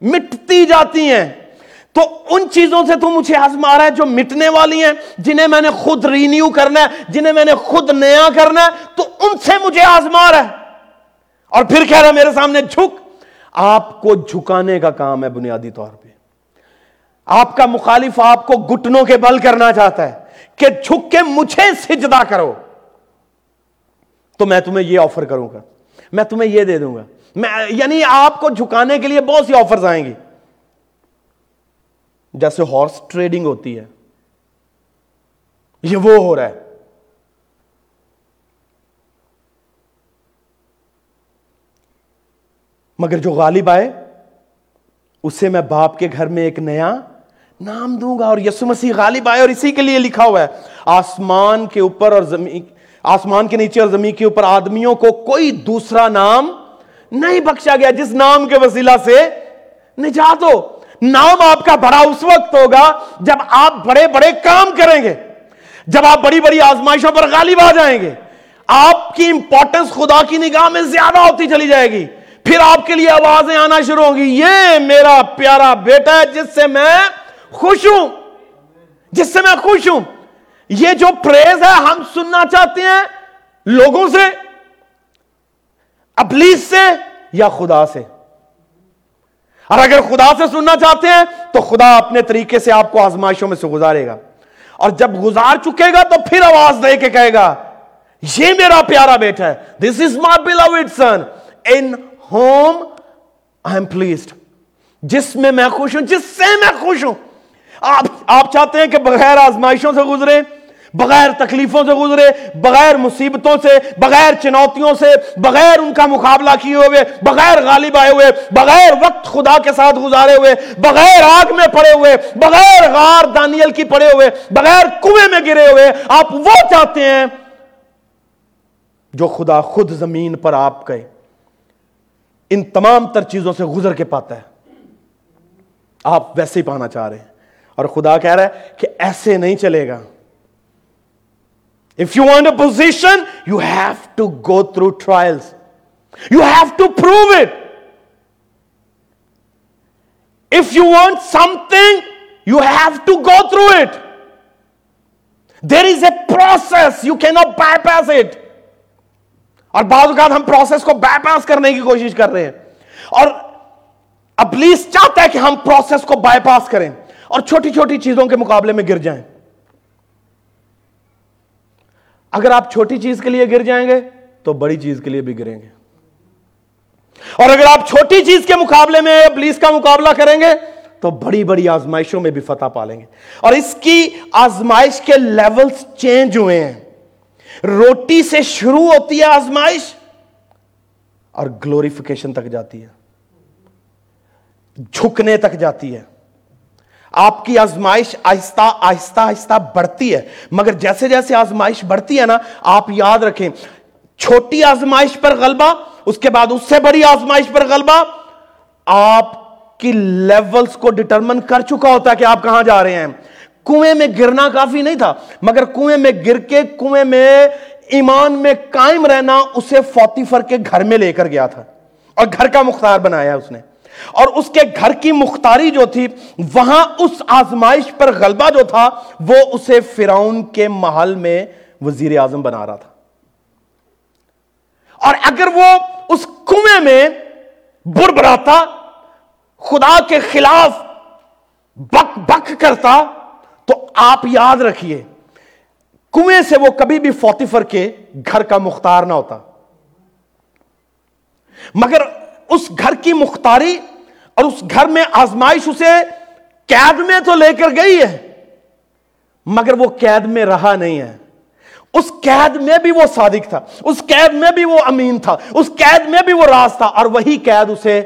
مٹتی جاتی ہیں۔ تو ان چیزوں سے تو مجھے آزما رہا ہے جو مٹنے والی ہیں، جنہیں میں نے خود رینیو کرنا ہے، جنہیں میں نے خود نیا کرنا ہے، تو ان سے مجھے آزما رہا ہے۔ اور پھر کہہ رہا ہے میرے سامنے، جھک۔ آپ کو جھکانے کا کام ہے بنیادی طور پہ۔ آپ کا مخالف آپ کو گٹنوں کے بل کرنا چاہتا ہے کہ جھک کے مجھے سجدہ کرو۔ تو میں تمہیں یہ آفر کروں گا۔ میں تمہیں یہ دے دوں گا۔ میں یعنی آپ کو جھکانے کے لیے بہت سی آفرز آئیں گی۔ جیسے ہارس ٹریڈنگ ہوتی ہے، یہ وہ ہو رہا ہے۔ مگر جو غالب آئے، اسے میں باپ کے گھر میں ایک نیا نام دوں گا اور یسو مسیح غالب آئے اور اسی کے لیے لکھا ہوا ہے۔ آسمان کے اوپر اور زمین، آسمان کے نیچے اور زمین کے اوپر آدمیوں کو کوئی دوسرا نام نہیں بخشا گیا، جس نام کے وسیلہ سے نجات ہو۔ نام آپ کا بڑا اس وقت ہوگا جب آپ بڑے بڑے کام کریں گے، جب آپ بڑی بڑی آزمائشوں پر غالب آ جائیں گے، آپ کی امپورٹنس خدا کی نگاہ میں زیادہ ہوتی چلی جائے گی۔ پھر آپ کے لیے آوازیں آنا شروع ہوں گی۔ یہ میرا پیارا بیٹا ہے، جس سے میں خوش ہوں۔ جس سے میں خوش ہوں۔ یہ جو پریز ہے، ہم سننا چاہتے ہیں لوگوں سے، ابلیس سے یا خدا سے۔ اور اگر خدا سے سننا چاہتے ہیں تو خدا اپنے طریقے سے آپ کو آزمائشوں میں سے گزارے گا اور جب گزار چکے گا تو پھر آواز دے کے کہے گا، یہ میرا پیارا بیٹا ہے this is my beloved son in whom I am pleased جس میں میں خوش ہوں، جس سے میں خوش ہوں۔ آپ آپ چاہتے ہیں کہ بغیر آزمائشوں سے گزرے؟ بغیر تکلیفوں سے گزرے، بغیر مصیبتوں سے، بغیر چنوتیوں سے، بغیر ان کا مقابلہ کیے ہوئے، بغیر غالب آئے ہوئے، بغیر وقت خدا کے ساتھ گزارے ہوئے، بغیر آگ میں پڑے ہوئے، بغیر غار دانیل کی پڑے ہوئے، بغیر کنویں میں گرے ہوئے، آپ وہ چاہتے ہیں جو خدا خود زمین پر آپ کے ان تمام تر چیزوں سے گزر کے پاتا ہے۔ آپ ویسے ہی پانا چاہ رہے ہیں۔ اور خدا کہہ رہا ہے کہ ایسے نہیں چلے گا۔ You want want position you have to go through trials you have to prove it if you want something you have to go through it there is a process you cannot bypass it اور بعض اوقات ہم پروسیس کو بائی پاس کرنے کی کوشش کر رہے ہیں اور ابلیس چاہتا ہے کہ ہم پروسیس کو بائی پاس کریں اور چھوٹی چھوٹی چیزوں کے مقابلے میں گر جائیں اگر آپ چھوٹی چیز کے لیے گر جائیں گے تو بڑی چیز کے لیے بھی گریں گے۔ اور اگر آپ چھوٹی چیز کے مقابلے میں پولیس کا مقابلہ کریں گے تو بڑی بڑی آزمائشوں میں بھی فتح پالیں گے۔ اور اس کی آزمائش کے لیولز چینج ہوئے ہیں۔ روٹی سے شروع ہوتی ہے آزمائش اور گلوریفیکیشن تک جاتی ہے۔ جھکنے تک جاتی ہے۔ آپ کی آزمائش آہستہ آہستہ آہستہ بڑھتی ہے۔ مگر جیسے جیسے آزمائش بڑھتی ہے نا، آپ یاد رکھیں، چھوٹی آزمائش پر غلبہ، اس کے بعد اس سے بڑی آزمائش پر غلبہ۔ آپ کی لیولز کو ڈٹرمن کر چکا ہوتا ہے کہ آپ کہاں جا رہے ہیں۔ کنویں میں گرنا کافی نہیں تھا، مگر کنویں میں گر کے، کنویں میں ایمان میں قائم رہنا، اسے فوتیفر کے گھر میں لے کر گیا تھا۔ اور گھر کا مختار بنایا اس نے۔ اور اس کے گھر کی مختاری جو تھی، وہاں اس آزمائش پر غلبہ جو تھا، وہ اسے فراؤن کے محل میں وزیر اعظم بنا رہا تھا۔ اور اگر وہ اس کنویں میں بر براتا خدا کے خلاف بک بک کرتا، تو آپ یاد رکھیے، کنویں سے وہ کبھی بھی فوتیفر کے گھر کا مختار نہ ہوتا۔ مگر اس گھر کی مختاری اور اس گھر میں آزمائش اسے قید میں تو لے کر گئی ہے، مگر وہ قید میں رہا نہیں ہے۔ اس قید میں بھی وہ صادق تھا، اس قید میں بھی وہ امین تھا، اس قید میں بھی وہ راز تھا، اور وہی قید اسے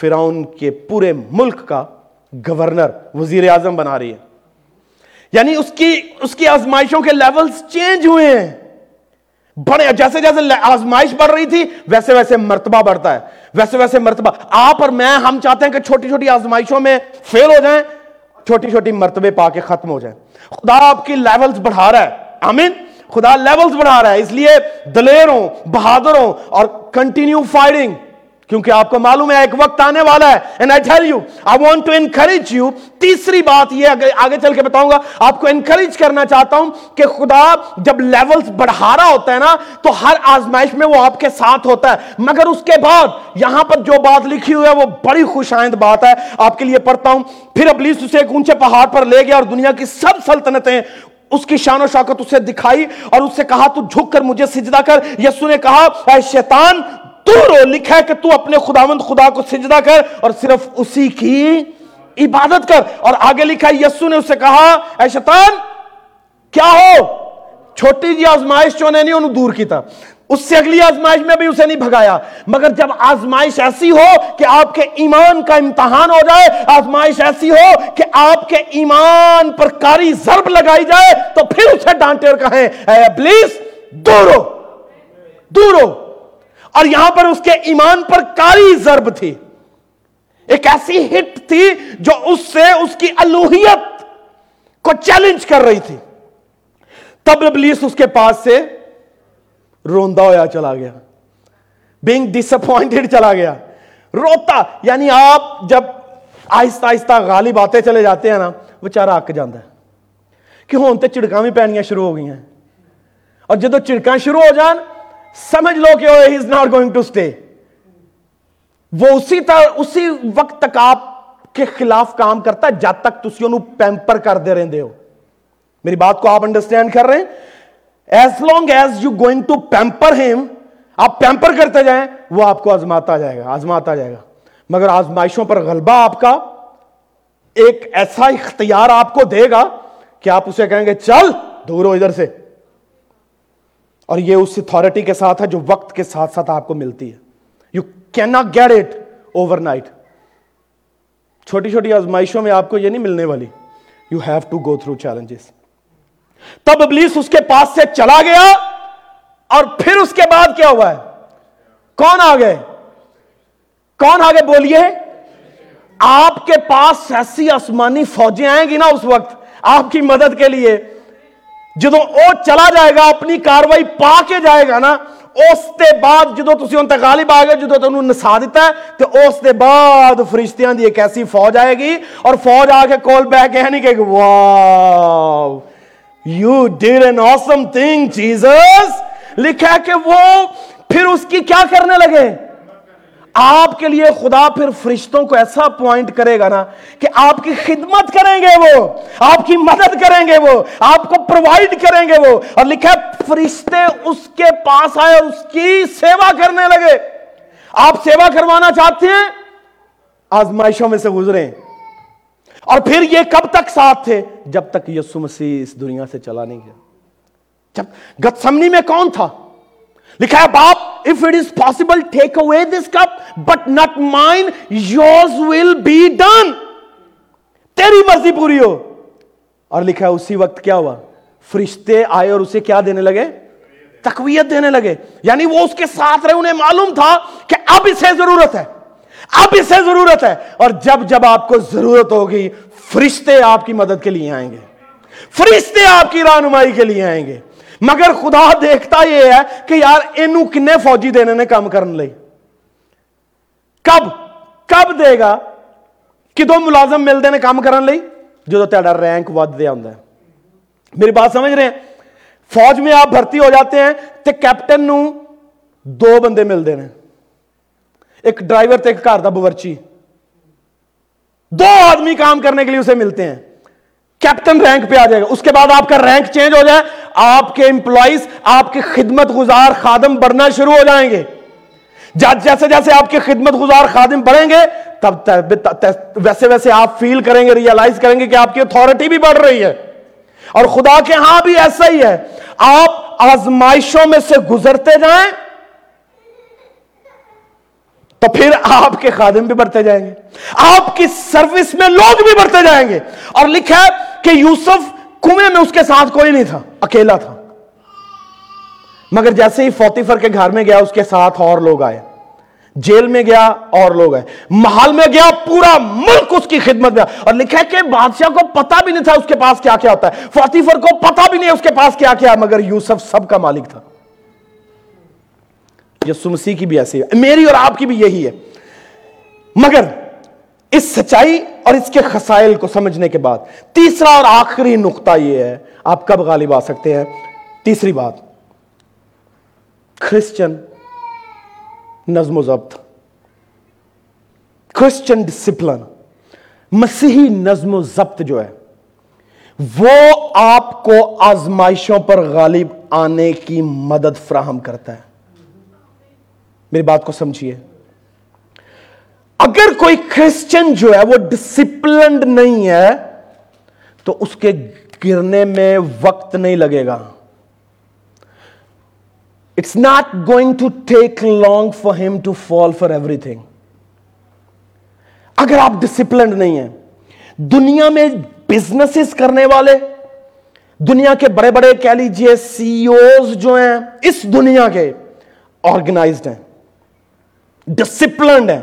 فرعون کے پورے ملک کا گورنر، وزیر اعظم بنا رہی ہے۔ یعنی اس کی اس کی آزمائشوں کے لیولز چینج ہوئے ہیں۔ بڑے اچھا جیسے جیسے آزمائش بڑھ رہی تھی، ویسے ویسے مرتبہ بڑھتا ہے، ویسے ویسے مرتبہ۔ آپ اور میں، ہم چاہتے ہیں کہ چھوٹی چھوٹی آزمائشوں میں فیل ہو جائیں، چھوٹی چھوٹی مرتبے پا کے ختم ہو جائیں۔ خدا آپ کی لیولز بڑھا رہا ہے۔ آمین۔ خدا لیولز بڑھا رہا ہے، اس لیے دلیر ہوں بہادر ہوں اور کنٹینیو فائرنگ کیونکہ آپ کو معلوم ہے ایک وقت آنے والا ہے. And I tell you I want to encourage you. تیسری بات یہ آگے چل کے بتاؤں گا. آپ کو انکریج کرنا چاہتا ہوں کہ خدا جب لیولز بڑھا رہا ہوتا ہے نا، تو ہر آزمائش میں وہ آپ کے ساتھ ہوتا ہے. مگر اس کے بعد یہاں پر جو بات لکھی ہوئی ہے، وہ بڑی خوش آئند بات ہے. آپ کے لیے پڑھتا ہوں. پھر ابلیس اسے ایک اونچے پہاڑ پر لے گیا اور دنیا کی سب سلطنتیں اس کی شان و شوکت اسے دکھائی اور اس سے کہا، تو جھک کر مجھے سجدہ کر. یسو نے کہا، اے شیطان تو رو لکھا ہے کہ تو اپنے خداوند خدا کو سجدہ کر اور صرف اسی کی عبادت کر۔ اور آگے لکھا ہے، یسو نے اسے کہا، اے شیطان، کیا ہو؟ چھوٹی جی آزمائش چونے نہیں انہوں دور کی تھا۔ اس سے اگلی آزمائش میں بھی اسے نہیں بھگایا۔ مگر جب آزمائش ایسی ہو کہ آپ کے ایمان کا امتحان ہو جائے، آزمائش ایسی ہو کہ آپ کے ایمان پر کاری ضرب لگائی جائے، تو پھر اسے ڈانٹے اور کہیں اے ابلیس دور ہو دور اور یہاں پر اس کے ایمان پر کاری ضرب تھی۔ ایک ایسی ہٹ تھی جو اس سے اس کی الوہیت کو چیلنج کر رہی تھی۔ تب ابلیس اس کے پاس سے روندا ہوا چلا گیا۔ بینگ ڈس اپوائنٹڈ چلا گیا۔ روتا یعنی آپ جب آہستہ آہستہ غالب آتے چلے جاتے ہیں نا، وہ چارا اک جانا ہے۔ کہ ہوں تو چڑکاں بھی پینیاں شروع ہو گئی ہیں۔ اور جدو چڑکاں شروع ہو جان سمجھ لو کہ he is not going to stay وہ اسی طرح اسی وقت تک آپ کے خلاف کام کرتا ہے، جب تک تسی انہوں پیمپر کر دے رہے ہو۔ میری بات کو آپ انڈرسٹینڈ کر رہے ہیں؟ As long as you going to pamper him آپ پیمپر کرتے جائیں، وہ آپ کو آزماتا جائے گا، آزماتا جائے گا۔ مگر آزمائشوں پر غلبہ آپ کا ایک ایسا اختیار آپ کو دے گا کہ آپ اسے کہیں گے، چل دور ہو ادھر سے۔ اور یہ اس اتھارٹی کے ساتھ ہے جو وقت کے ساتھ ساتھ آپ کو ملتی ہے. You cannot get it overnight چھوٹی چھوٹی آزمائشوں میں آپ کو یہ نہیں ملنے والی. You have to go through challenges تب ابلیس اس کے پاس سے چلا گیا اور پھر اس کے بعد کیا ہوا ہے؟ کون آ گئے کون آگے بولیے؟ آپ کے پاس ایسی آسمانی فوجیں آئیں گی نا اس وقت آپ کی مدد کے لیے. جدو وہ چلا جائے گا، اپنی کاروائی پا کے جائے گا نا، اس دے بعد جدو تسی ان غالب آ گئے جدو تنوں نسا دیتا ہے تو اس دے بعد فرشتیاں دی ایک ایسی فوج آئے گی، اور فوج آ کے کول بیک ہے نہیں کہ wow you did an awesome thing Jesus لکھا کہ وہ پھر اس کی کیا کرنے لگے؟ آپ کے لیے خدا پھر فرشتوں کو ایسا پوائنٹ کرے گا نا کہ آپ کی خدمت کریں گے وہ، آپ کی مدد کریں گے وہ، آپ کو پرووائڈ کریں گے وہ۔ اور لکھا فرشتے اس کے پاس آئے، اس کی سیوا کرنے لگے۔ آپ سیوا کروانا چاہتے ہیں؟ آزمائشوں میں سے گزریں اور پھر یہ کب تک ساتھ تھے؟ جب تک یسو مسیح اس دنیا سے چلا نہیں گیا۔ جب گتسمنی میں کون تھا؟ لکھا ہے، باپ if it is possible take away this cup but not mine yours will be done تیری مرضی پوری ہو۔ اور لکھا ہے، اسی وقت کیا ہوا؟ فرشتے آئے اور اسے کیا دینے لگے؟ تقویت دینے لگے۔ یعنی وہ اس کے ساتھ رہے، انہیں معلوم تھا کہ اب اسے ضرورت ہے۔ اب اسے ضرورت ہے۔ اور جب جب آپ کو ضرورت ہوگی، فرشتے آپ کی مدد کے لیے آئیں گے۔ فرشتے آپ کی رہنمائی کے لیے آئیں گے۔ مگر خدا دیکھتا یہ ہے کہ یار انو کنے فوجی دینے نے کام کرنے لئی۔ کب؟ کب دے گا کہ دو ملازم مل دینے کام کرنے لئی؟ جو تو تیڑا رینک ود دیا ہوں میری بات سمجھ رہے ہیں؟ فوج میں آپ بھرتی ہو جاتے ہیں تو کیپٹن نو دو بندے مل دینے ایک ڈرائیور تے ایک گھر دا بورچی۔ دو آدمی کام کرنے کے لیے اسے ملتے ہیں۔ کیپٹن رینک پہ آ جائے گا۔ اس کے بعد آپ کا رینک چینج ہو جائے۔ آپ کے امپلائیز آپ کے خدمت گزار خادم بڑھنا شروع ہو جائیں گے۔ جیسے جیسے آپ کے خدمت گزار خادم بڑھیں گے، تب ویسے ویسے آپ فیل کریں گے ریئلائز کریں گے کہ آپ کی اتھارٹی بھی بڑھ رہی ہے۔ اور خدا کے ہاں بھی ایسا ہی ہے۔ آپ آزمائشوں میں سے گزرتے جائیں، تو پھر آپ کے خادم بھی بڑھتے جائیں گے۔ آپ کی سروس میں لوگ بھی بڑھتے جائیں گے۔ اور لکھا ہے کہ یوسف کنویں میں اس کے ساتھ کوئی نہیں تھا، اکیلا تھا۔ مگر جیسے ہی فوتیفر کے گھر میں گیا، اس کے ساتھ اور لوگ آئے۔ جیل میں گیا اور لوگ آئے۔ محل میں گیا، پورا ملک اس کی خدمت میں۔ اور لکھا ہے کہ بادشاہ کو پتا بھی نہیں تھا اس کے پاس کیا کیا ہوتا ہے۔ فوتیفر کو پتا بھی نہیں اس کے پاس کیا کیا مگر یوسف سب کا مالک تھا۔ یسو مسیح کی بھی ایسی ہے، میری اور آپ کی بھی یہی ہے۔ مگر اس سچائی اور اس کے خسائل کو سمجھنے کے بعد تیسرا اور آخری نقطہ یہ ہے، آپ کب غالب آ سکتے ہیں؟ تیسری بات۔ کرسچن نظم و ضبط کرسچن ڈسپلن مسیحی نظم و ضبط جو ہے وہ آپ کو آزمائشوں پر غالب آنے کی مدد فراہم کرتا ہے۔ میری بات کو سمجھیے۔ اگر کوئی کرسچن جو ہے وہ ڈسپلنڈ نہیں ہے، تو اس کے گرنے میں وقت نہیں لگے گا۔ It's not going to take long for ہم to fall for every thing اگر آپ ڈسپلنڈ نہیں ہیں، دنیا میں بزنس کرنے والے، دنیا کے بڑے بڑے کہہ لیجیے سی اوز جو ہیں، اس دنیا کے آرگنائزڈ ہیں ڈسپلنڈ ہیں۔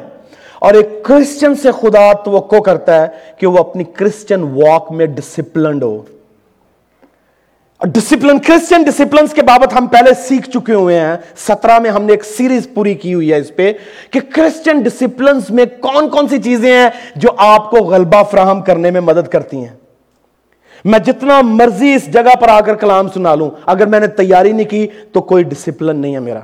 اور ایک کرسچن سے خدا توقع کرتا ہے کہ وہ اپنی کرسچن واک میں ڈسپلنڈ ہو۔ ڈسپلن کرسچن ڈسپلنس کے بابت ہم پہلے سیکھ چکے ہوئے ہیں۔ سترہ میں ہم نے ایک سیریز پوری کی ہوئی ہے اس پہ کہ کرسچن ڈسپلنس میں کون کون سی چیزیں ہیں جو آپ کو غلبہ فراہم کرنے میں مدد کرتی ہیں۔ میں جتنا مرضی اس جگہ پر آ کر کلام سنا لوں، اگر میں نے تیاری نہیں کی تو کوئی ڈسپلن نہیں ہے میرا۔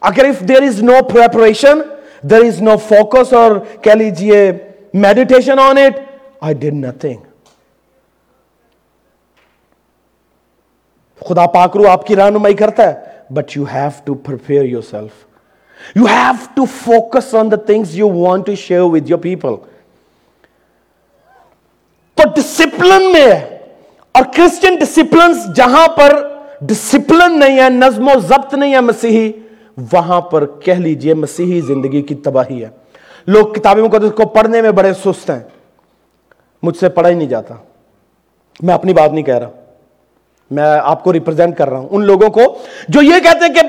اگر if there is no preparation there is no focus اور کہہ لیجیے meditation on it I did nothing خدا پاکرو آپ کی رہنمائی کرتا ہے۔ But you have to prepare yourself you have to focus on the things you want to share with your people تو ڈسپلن میں اور کرسچن ڈسپلنس جہاں پر ڈسپلن نہیں ہے، نظم و ضبط نہیں ہے مسیحی، وہاں پر کہہ لیجیے مسیحی زندگی کی تباہی ہے۔ لوگ کتابیں مقدس کو پڑھنے میں بڑے سست ہیں۔ مجھ سے پڑھا ہی نہیں جاتا۔ میں اپنی بات نہیں کہہ رہا۔ میں آپ کو ریپرزینٹ کر رہا ہوں، ان لوگوں کو جو یہ کہتے ہیں کہ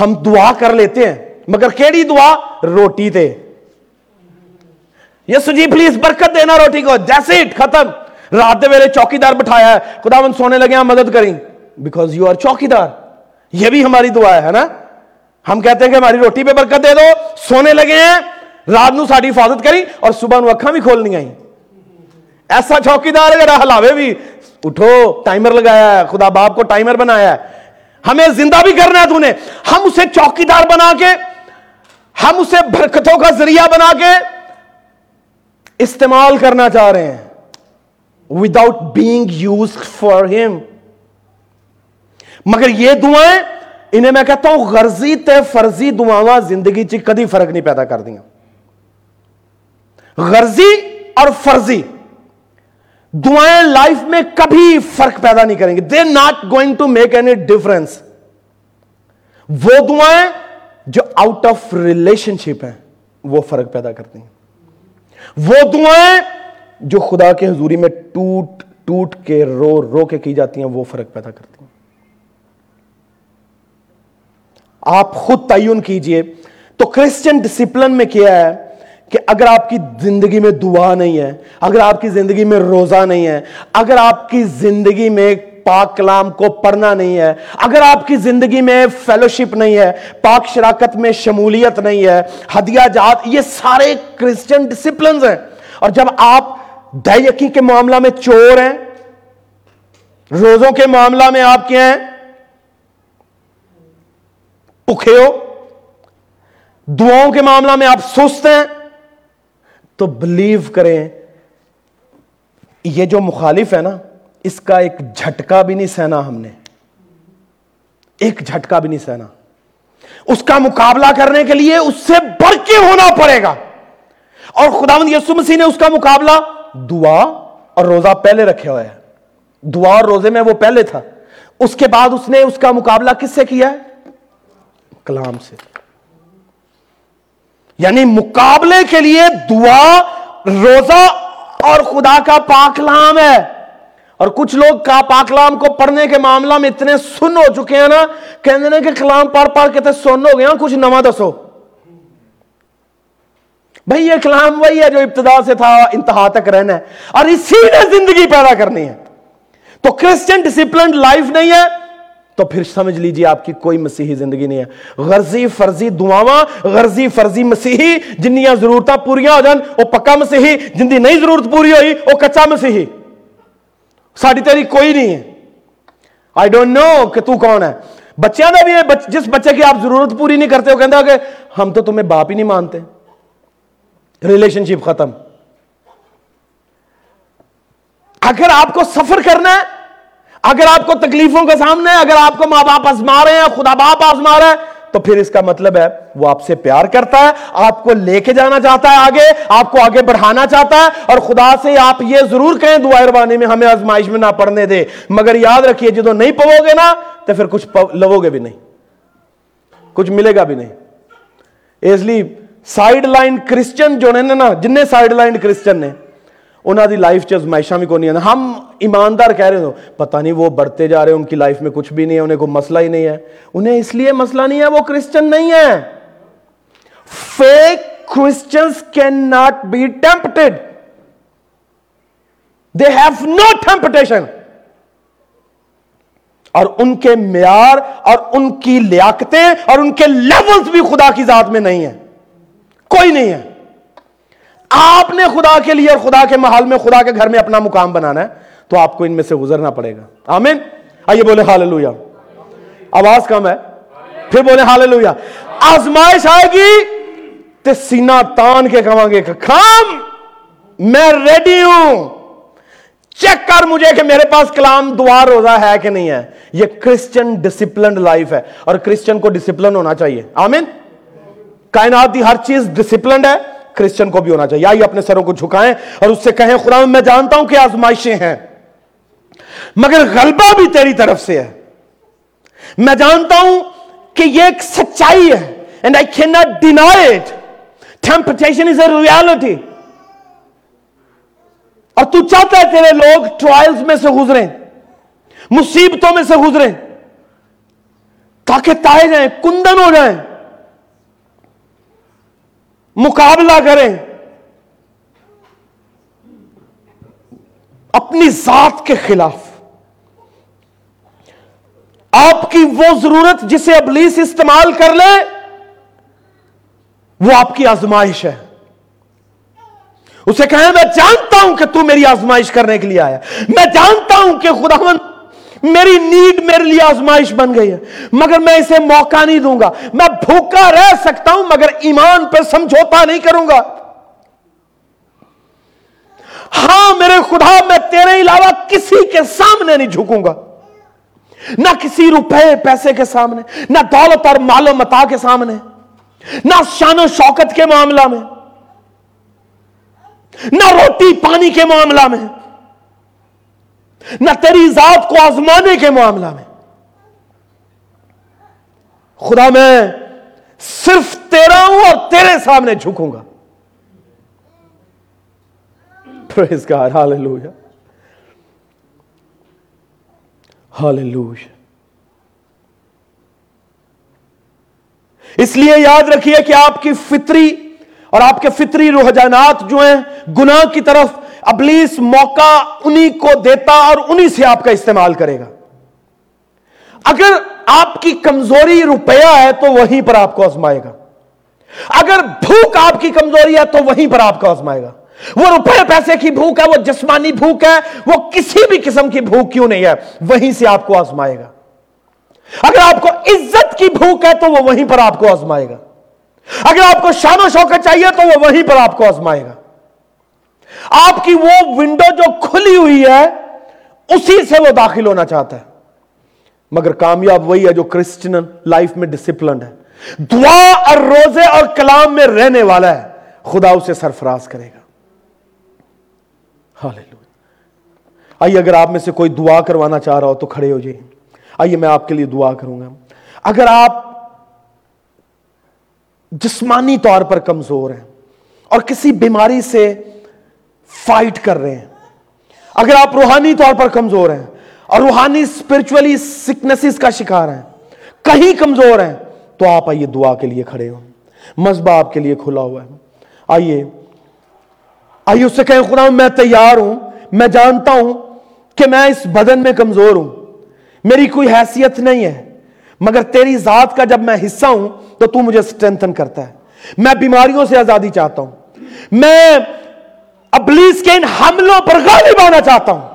ہم دعا کر لیتے ہیں، مگر کیڑی دعا؟ روٹی تے یسو جی پلیز برکت دینا روٹی کو۔ جیسے اٹھ ختم۔ رات دے چوکی دار بٹھایا ہے۔ خدا من سونے لگے ہم مدد کریں۔ بیکاز یو آر چوکیدار۔ یہ بھی ہماری دعا ہے نا؟ ہم کہتے ہیں کہ ہماری روٹی پہ برکت دے دو۔ سونے لگے ہیں۔ رات نو ساری حفاظت کری اور صبح نو اکھاں بھی کھولنی آئیں۔ ایسا چوکیدار ہے جڑا ہلاوے بھی۔ اٹھو، ٹائمر لگایا ہے، خدا باپ کو ٹائمر بنایا ہے۔ ہمیں زندہ بھی کرنا ہے تو نے۔ ہم اسے چوکی دار بنا کے، ہم اسے برکتوں کا ذریعہ بنا کے استعمال کرنا چاہ رہے ہیں۔ وداؤٹ بینگ یوز فار ہم مگر یہ دعائیں، انہیں میں کہتا ہوں، غرضی تے فرضی دعاواں زندگی چی کدی فرق نہیں پیدا کر دیا غرضی اور فرضی۔ دعائیں لائف میں کبھی فرق پیدا نہیں کریں گے۔ They not going to make any difference وہ دعائیں جو آؤٹ آف ریلیشن شپ ہیں، وہ فرق پیدا کرتی ہیں۔ وہ دعائیں جو خدا کے حضوری میں ٹوٹ ٹوٹ کے، رو رو کے کی جاتی ہیں، وہ فرق پیدا کرتی ہیں۔ آپ خود تعین کیجیے۔ تو کرسچن ڈسپلن میں کیا ہے؟ کہ اگر آپ کی زندگی میں دعا نہیں ہے، اگر آپ کی زندگی میں روزہ نہیں ہے، اگر آپ کی زندگی میں پاک کلام کو پڑھنا نہیں ہے، اگر آپ کی زندگی میں فیلوشپ نہیں ہے، پاک شراکت میں شمولیت نہیں ہے، ہدیہ جات یہ سارے کرسچن ڈسپلنز ہیں۔ اور جب آپ دہیقی کے معاملہ میں چور ہیں، روزوں کے معاملہ میں آپ کیا ہیں پکھے ہو دعاؤں کے معاملہ میں آپ سست ہیں تو بلیو کریں. یہ جو مخالف ہے نا، اس کا ایک جھٹکا بھی نہیں سہنا ہم نے. ایک جھٹکا بھی نہیں سہنا. اس کا مقابلہ کرنے کے لیے اس سے بڑھ کے ہونا پڑے گا. اور خدا مند یسو مسیح نے اس کا مقابلہ دعا اور روزہ پہلے رکھے ہوا ہے دعا اور روزے میں وہ پہلے تھا. اس کے بعد اس نے اس کا مقابلہ کس سے کیا ہے؟ کلام سے. یعنی مقابلے کے لیے دعا، روزہ اور خدا کا پاکلام ہے۔ اور کچھ لوگ کا پاکلام کو پڑھنے کے معاملہ میں اتنے سن ہو چکے ہیں نا کہنے نا کہ کلام پڑھ پڑھ کے سن ہو گیا کچھ نواں دسو۔ بھائی، یہ کلام وہی ہے جو ابتدا سے تھا، انتہا تک رہنا ہے۔ اور اسی نے زندگی پیدا کرنی ہے۔ تو کرسچن ڈسپلنڈ لائف نہیں ہے۔ تو پھر سمجھ لیجیے آپ کی کوئی مسیحی زندگی نہیں ہے۔ غرضی فرضی دعاواں، غرضی فرضی مسیحی جنیاں ضرورتاں پوریا ہو جان او پکا مسیحی، جن دی نہیں ضرورت پوری ہوئی او کچا مسیحی۔ ساڑی تیری کوئی نہیں ہے۔ آئی ڈونٹ نو کہ تو کون ہے۔ بچیاں دا بھی ہے جس بچے کی آپ ضرورت پوری نہیں کرتے ہو کہندہ کہ ہم تو تمہیں باپ ہی نہیں مانتے۔ ریلیشن شپ ختم۔ اگر آپ کو سفر کرنا ہے اگر آپ کو تکلیفوں کا سامنا ہے، اگر آپ کو ماں باپ آزما رہے ہیں، خدا باپ آزما رہے ہیں، تو پھر اس کا مطلب ہے، وہ آپ سے پیار کرتا ہے، آپ کو لے کے جانا چاہتا ہے آگے، آپ کو آگے بڑھانا چاہتا ہے، اور خدا سے آپ یہ ضرور کہیں، دعا روانے میں ہمیں آزمائش میں نہ پڑھنے دے۔ مگر یاد رکھیے، جدو نہیں پو گے نا، تو پھر کچھ لو گے بھی نہیں۔ کچھ ملے گا بھی نہیں۔ اس لیے سائڈ لائن کرسچن جو نے نا جن سائڈ لائن کرسچن نے انہوں دی لائف چ ازمائشاں بھی کونی ہم ایماندار کہہ رہے ہو پتہ نہیں وہ بڑھتے جا رہے ہیں، ان کی لائف میں کچھ بھی نہیں ہے، انہیں کوئی مسئلہ ہی نہیں ہے۔ انہیں اس لیے مسئلہ نہیں ہے، وہ کرسچن نہیں ہے fake Christians cannot be tempted they have no temptation اور ان کے معیار اور ان کی لیاقتیں اور ان کے لیولز بھی خدا کی ذات میں نہیں ہیں۔ کوئی نہیں ہے۔ آپ نے خدا کے لیے اور خدا کے محل میں خدا کے گھر میں اپنا مقام بنانا ہے، تو آپ کو ان میں سے گزرنا پڑے گا۔ آمین۔ آئیے بولے حال آواز کم ہے۔ پھر بولے حال آزمائش آئے گی تو سینہ تان کے کہاں گے کھام، میں ریڈی ہوں۔ چیک کر مجھے کہ میرے پاس کلام دعا روزہ ہے کہ نہیں ہے۔ یہ کرسچن ڈسپلنڈ لائف ہے اور کرسچن کو ڈسپلن ہونا چاہیے۔ آمین۔ کائنات دی ہر چیز ڈسپلنڈ ہے۔ کرسچن کو بھی ہونا چاہیے۔ آئیے اپنے سروں کو جھکائیں اور اس سے کہیں خدا میں جانتا ہوں کہ آزمائشیں ہیں، مگر غلبہ بھی تیری طرف سے ہے۔ میں جانتا ہوں کہ یہ ایک سچائی ہے and I can not deny it temptation is a reality اور تو چاہتا ہے تیرے لوگ ٹرائلز میں سے گزریں، مصیبتوں میں سے گزریں، تاکہ تائے جائیں کندن ہو جائیں۔ مقابلہ کریں۔ اپنی ذات کے خلاف۔ آپ کی وہ ضرورت جسے ابلیس استعمال کر لے، وہ آپ کی آزمائش ہے۔ اسے کہیں میں جانتا ہوں کہ تو میری آزمائش کرنے کے لیے آیا میں جانتا ہوں کہ خدا میری نیڈ میرے لیے آزمائش بن گئی ہے۔ مگر میں اسے موقع نہیں دوں گا۔ میں بھوکا رہ سکتا ہوں، مگر ایمان پہ سمجھوتا نہیں کروں گا۔ ہاں میرے خدا، میں تیرے علاوہ کسی کے سامنے نہیں جھکوں گا۔ نہ کسی روپے پیسے کے سامنے، نہ دولت اور مال و متا کے سامنے، نہ شان و شوکت کے معاملہ میں، نہ روٹی پانی کے معاملہ میں۔ نہ تیری ذات کو آزمانے کے معاملہ میں۔ خدا، میں صرف تیرا ہوں اور تیرے سامنے جھکوں گا۔ اس لیے یاد رکھیے کہ آپ کی فطری اور آپ کے فطری رجحانات جو ہیں، گناہ کی طرف ابلیس موقع انہی کو دیتا اور انہی سے آپ کا استعمال کرے گا۔ اگر آپ کی کمزوری روپیہ ہے تو وہیں پر آپ کو آزمائے گا۔ اگر بھوک آپ کی کمزوری ہے تو وہیں پر آپ کو آزمائے گا۔ وہ روپے پیسے کی بھوک ہے، وہ جسمانی بھوک ہے، وہ کسی بھی قسم کی بھوک کیوں نہیں ہے، وہیں سے آپ کو آزمائے گا۔ اگر آپ کو عزت کی بھوک ہے تو وہ وہیں پر آپ کو آزمائے گا۔ اگر آپ کو شان و شوقت چاہیے تو وہ وہیں پر آپ کو آزمائے گا۔ آپ کی وہ ونڈو جو کھلی ہوئی ہے، اسی سے وہ داخل ہونا چاہتا ہے۔ مگر کامیاب وہی ہے جو کرسچن لائف میں ڈسپلنڈ ہے۔ دعا اور روزے اور کلام میں رہنے والا ہے۔ خدا اسے سرفراز کرے گا۔ آئیے، اگر آپ میں سے کوئی دعا کروانا چاہ رہا ہو تو کھڑے ہو جائیں آئیے، میں آپ کے لیے دعا کروں گا۔ اگر آپ جسمانی طور پر کمزور ہیں اور کسی بیماری سے فائٹ کر رہے ہیں۔ اگر آپ روحانی طور پر کمزور ہیں اور روحانی اسپرچولی سکنسز کا شکار ہیں، کہیں کمزور ہیں، تو آپ آئیے دعا کے لیے کھڑے ہو مذہبہ آپ کے لیے کھلا ہوا ہے۔ آئیے۔ آئیے، اس سے کہیں، خدا، میں تیار ہوں۔ میں جانتا ہوں کہ میں اس بدن میں کمزور ہوں۔ میری کوئی حیثیت نہیں ہے۔ مگر تیری ذات کا جب میں حصہ ہوں تو تو مجھے سٹرینتھن کرتا ہے۔ میں بیماریوں سے آزادی چاہتا ہوں۔ میں ابلیس کے ان حملوں پر غالب آنا چاہتا ہوں۔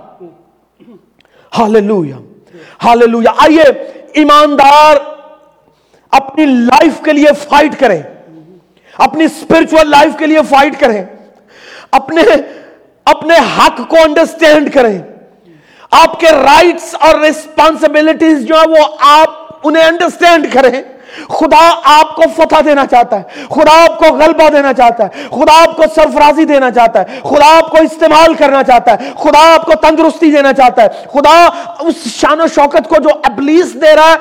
ہاللویا ہاللویا آئیے ایماندار اپنی لائف کے لیے فائٹ کریں۔ اپنی اسپرچل لائف کے لیے فائٹ کریں۔ اپنے اپنے حق کو انڈرسٹینڈ کریں۔ آپ کے رائٹس اور ریسپانسبلٹیز جو ہیں وہ آپ انہیں انڈرسٹینڈ کریں۔ خدا آپ کو فتح دینا چاہتا ہے۔ خدا آپ کو غلبہ دینا چاہتا ہے۔ خدا آپ کو سرفرازی دینا چاہتا ہے۔ خدا آپ کو استعمال کرنا چاہتا ہے۔ خدا آپ کو تندرستی دینا چاہتا ہے۔ خدا اس شان و شوکت کو جو ابلیس دے رہا ہے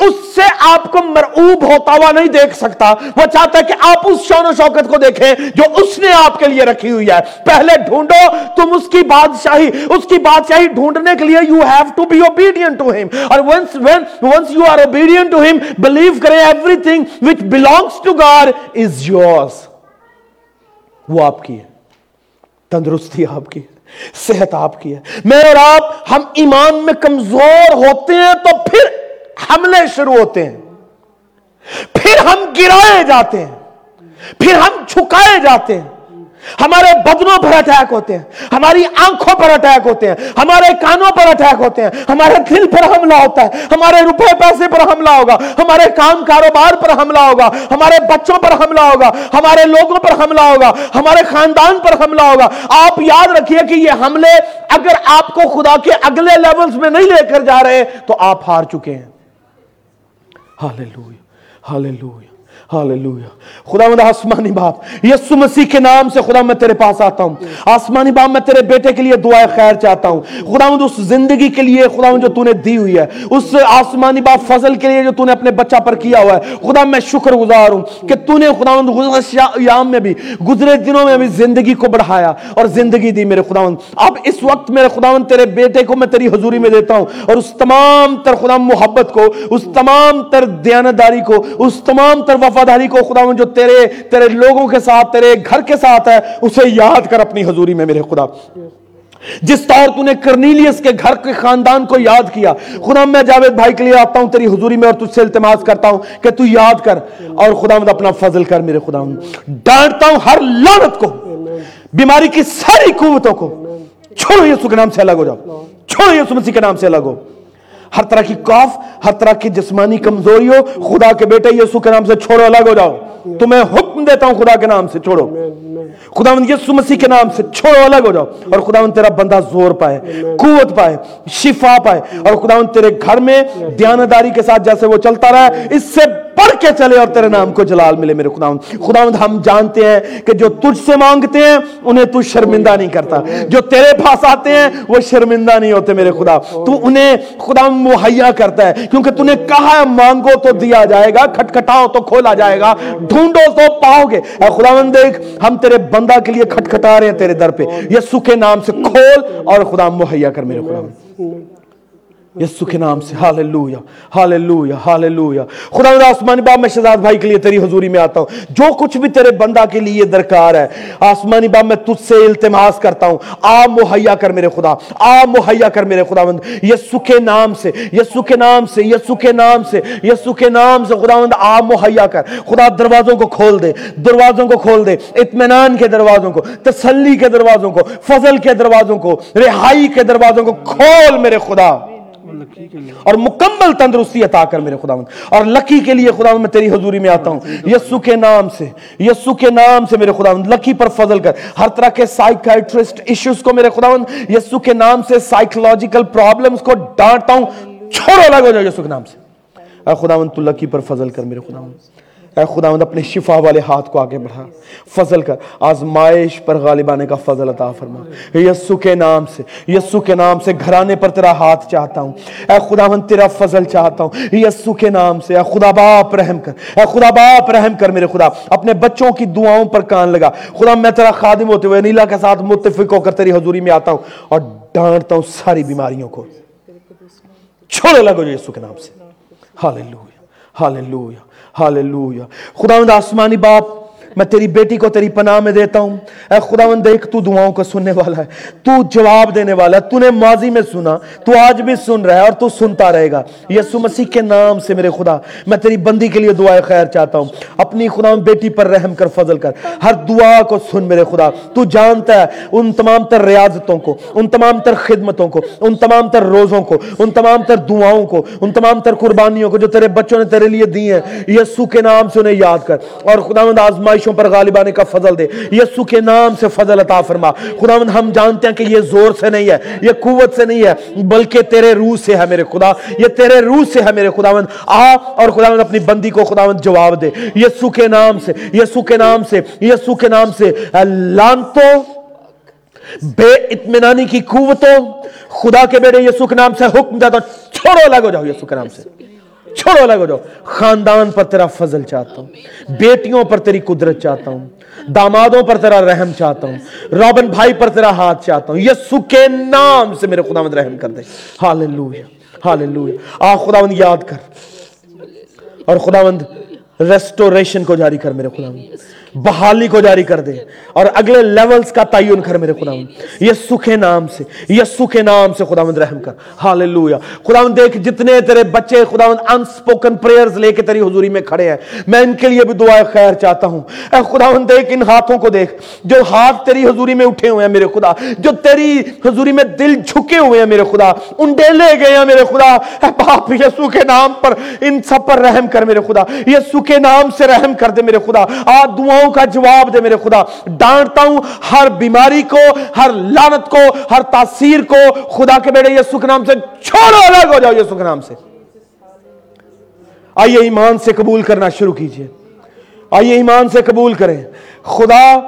اس سے آپ کو مرعوب ہوتا ہوا نہیں دیکھ سکتا۔ وہ چاہتا ہے کہ آپ اس شان و شوکت کو دیکھیں جو اس نے آپ کے لیے رکھی ہوئی ہے۔ پہلے ڈھونڈو تم اس کی بادشاہی، اس کی بادشاہی ڈھونڈنے کے لیے you have to be obedient to him اور once when once you are obedient to him believe کریں everything which belongs to God is yours وہ آپ کی ہے۔ تندرستی آپ کی ہے۔ صحت آپ کی ہے۔ میں اور آپ، ہم ایمان میں کمزور ہوتے ہیں تو پھر حملے شروع ہوتے ہیں۔ پھر ہم گرائے جاتے ہیں۔ پھر ہم چھکائے جاتے ہیں۔ ہمارے بدنوں پر اٹیک ہوتے ہیں۔ ہماری آنکھوں پر اٹیک ہوتے ہیں۔ ہمارے کانوں پر اٹیک ہوتے ہیں۔ ہمارے دل پر حملہ ہوتا ہے۔ ہمارے روپے پیسے پر حملہ ہوگا۔ ہمارے کام کاروبار پر حملہ ہوگا۔ ہمارے بچوں پر حملہ ہوگا۔ ہمارے لوگوں پر حملہ ہوگا۔ ہمارے خاندان پر حملہ ہوگا۔ آپ یاد رکھیے کہ یہ حملے اگر آپ کو خدا کے اگلے لیولز میں نہیں لے کر جا رہے تو آپ ہار چکے ہیں۔ ہاللویا ہاللویا ہاللویا خدا مند آسمانی باپ یسو مسیح کے نام سے خدا میں تیرے پاس آتا ہوں۔ آسمانی باپ، میں تیرے بیٹے کے لیے دعائے خیر چاہتا ہوں۔ خدا مند اس زندگی کے لیے خدا مند جو تو نے دی ہوئی ہے، اس آسمانی باپ فضل کے لیے جو تو نے اپنے بچہ پر کیا ہوا ہے خدا میں شکر گزار ہوں کہ تو نے خدا مند گزرے ایام میں بھی، گزرے دنوں میں بھی زندگی کو بڑھایا اور زندگی دی میرے خدا مند اب اس وقت میرے خدا مند تیرے بیٹے کو میں تیری حضوری میں دیتا ہوں اور اس تمام تر خدا محبت کو، اس تمام تر دیانتداری کو، اس تمام تر وفا وفاداری کو خدا جو تیرے تیرے لوگوں کے ساتھ، تیرے گھر کے ساتھ ہے، اسے یاد کر اپنی حضوری میں میرے خدا۔ جس طور تو نے کرنیلیس کے گھر کے خاندان کو یاد کیا، خدا میں جاوید بھائی کے لیے آتا ہوں، تیری حضوری میں اور تجھ سے التماس کرتا ہوں کہ تو یاد کر اور خدا مد اپنا فضل کر میرے خدا ڈانٹتا ہوں ہر لانت کو، بیماری کی ساری قوتوں کو۔ چھوڑو یسو کے نام سے الگ ہو جاؤ۔ چھوڑو یسو مسیح کے نام سے الگ ہو۔ ہر طرح کی کاف ہر طرح کی جسمانی کمزوری ہو خدا کے بیٹے یسو کے نام سے چھوڑو الگ ہو جاؤ۔ تمہیں حکم دیتا ہوں خدا کے نام سے چھوڑو۔ خدا مند یسو مسیح کے نام سے چھوڑو الگ ہو جاؤ۔ اور خدا مند تیرا بندہ زور پائے قوت پائے شفا پائے۔ اور خدا مند تیرے گھر میں دیانتداری کے ساتھ جیسے وہ چلتا رہا ہے اس سے پڑھ کے چلے اور تیرے نام کو جلال ملے میرے خدا خدا ہم جانتے ہیں کہ جو تجھ سے مانگتے ہیں انہیں تو شرمندہ نہیں کرتا۔ جو تیرے پاس آتے ہیں وہ شرمندہ نہیں ہوتے میرے خدا۔ تو انہیں خدا مہیا کرتا ہے کیونکہ تو نے کہا ہے مانگو تو دیا جائے گا کھٹکھٹاؤ تو کھولا جائے گا ڈھونڈو تو پاؤ گے۔ اے خدا دیکھ ہم تیرے بندہ کے لیے کھٹکھٹا رہے ہیں تیرے در پہ۔ یسو کے نام سے کھول اور خدا مہیا کر میرے خدا۔ یسو کے نام سے. ہاللویہ ہاللویہ ہاللویہ خدا آسمانی باپ، میں شہزاد بھائی کے لیے تیری حضوری میں آتا ہوں. جو کچھ بھی تیرے بندہ کے لیے درکار ہے، آسمانی باپ، میں تجھ سے التماس کرتا ہوں. آ مہیا کر میرے خدا. آ مہیا کر میرے خدا مند یسو کے نام سے. یسو کے نام سے. یسو کے نام سے. یسو کے نام سے. خدا مند آ مہیا کر. خدا، دروازوں کو کھول دے. دروازوں کو کھول دے. اطمینان کے دروازوں کو. تسلی کے دروازوں کو. فضل کے دروازوں کو. رہائی کے دروازوں کو. کھول میرے خدا. اور مکمل تندرستی عطا کر میرے خدا اور لکی کے لیے خدا میں تیری حضوری میں آتا ہوں۔ یسو کے نام سے یسو کے نام سے میرے خدا لکی پر فضل کر۔ ہر طرح کے سائیکائٹرسٹ ایشوز کو میرے خدا یسو کے نام سے سائیکولوجیکل پرابلمز کو ڈانٹتا ہوں۔ چھوڑو لگو جاؤ یسو کے نام سے۔ اے خدا تو لکی پر فضل کر میرے خدا اے خدا مند، اپنے شفا والے ہاتھ کو آگے بڑھا۔ فضل کر، آزمائش پر غالب آنے کا فضل عطا فرما۔ یسو کے نام سے، یسو کے نام سے گھرانے پر تیرا ہاتھ چاہتا ہوں۔ اے خدا مند، تیرا فضل چاہتا ہوں۔ یسو کے نام سے، اے خدا باپ رحم کر۔ اے خدا باپ رحم کر میرے خدا، اپنے بچوں کی دعاؤں پر کان لگا۔ خدا، میں تیرا خادم ہوتے ہوئے نیلا کے ساتھ متفق ہو کر تیری حضوری میں آتا ہوں اور ڈانٹتا ہوں ساری بیماریوں کو۔ چھوڑے لگو جو یسو کے نام سے۔ ہاللویا ہاللویا خدا خداوند آسمانی باپ میں تیری بیٹی کو تیری پناہ میں دیتا ہوں۔ اے خداوند، دیکھ، تو دعاؤں کو سننے والا ہے۔ تو جواب دینے والا ہے تو نے ماضی میں سنا، تو آج بھی سن رہا ہے اور تو سنتا رہے گا۔ یسو مسیح کے نام سے میرے خدا، میں تیری بندی کے لیے دعائے خیر چاہتا ہوں۔ اپنی خداوند بیٹی پر رحم کر، فضل کر۔ ہر دعا کو سن میرے خدا۔ تو جانتا ہے ان تمام تر ریاضتوں کو، ان تمام تر خدمتوں کو، ان تمام تر روزوں کو، ان تمام تر دعاؤں کو، ان تمام تر قربانیوں کو جو تیرے بچوں نے تیرے لیے دی ہیں۔ یسو کے نام سے انہیں یاد کر۔ اور خداوند آزمائش آزمائشوں پر غالب آنے کا فضل دے۔ یسو کے نام سے فضل عطا فرما۔ خداوند، ہم جانتے ہیں کہ یہ زور سے نہیں ہے، یہ قوت سے نہیں ہے، بلکہ تیرے روح سے ہے میرے خدا۔ یہ تیرے روح سے ہے میرے خداوند۔ آ اور خداوند اپنی بندی کو خداوند جواب دے۔ یسو کے نام سے یسو کے نام سے یسو کے نام سے۔ لانتوں، بے اطمینانی کی قوتوں۔ خدا کے بیٹے یسو کے نام سے حکم دیتا چھوڑو الگ ہو جاؤ یسو کے نام سے۔ چھوڑو الگ ہو جاؤ خاندان پر تیرا فضل چاہتا ہوں، بیٹیوں پر تیری قدرت چاہتا ہوں، دامادوں پر تیرا رحم چاہتا ہوں، رابن بھائی پر تیرا ہاتھ چاہتا ہوں، یسو کے نام سے میرے خداوند رحم کر دے۔ ہاللویا ہاللویا آ، خداوند یاد کر، اور خداوند ریسٹوریشن کو جاری کر میرے خداوند۔ بحالی کو جاری کر دے اور اگلے لیولز کا تعین کر میرے خداوند۔ یسو کے نام سے یسو کے نام سے خداوند رحم کر۔ ہاللویا خداوند دیکھ، جتنے تیرے بچے خداوند انسپوکن پریئرز لے کے تیری حضوری میں کھڑے ہیں، میں ان کے لیے بھی دعا خیر چاہتا ہوں۔ اے خداوند دیکھ، ان ہاتھوں کو دیکھ۔ جو ہاتھ تیری حضوری میں اٹھے ہوئے ہیں میرے خدا، جو تیری حضوری میں دل جھکے ہوئے ہیں میرے خدا انڈے لے گئے ہیں میرے خدا۔ اے باپ یسو کے نام پر ان سب پر رحم کر میرے خدا۔ یسو کے نام سے رحم کر دے میرے خدا۔ آ دعاؤں کا جواب دے میرے خدا۔ ڈانٹتا ہوں ہر بیماری کو، ہر لانت کو، ہر تاثیر کو۔ خدا کے بیٹے یسو کے نام سے چھوڑو، الگ ہو جاؤ یسو کے نام سے۔ آئیے ایمان سے قبول کرنا شروع کیجیے۔ آئیے ایمان سے قبول کریں۔ خدا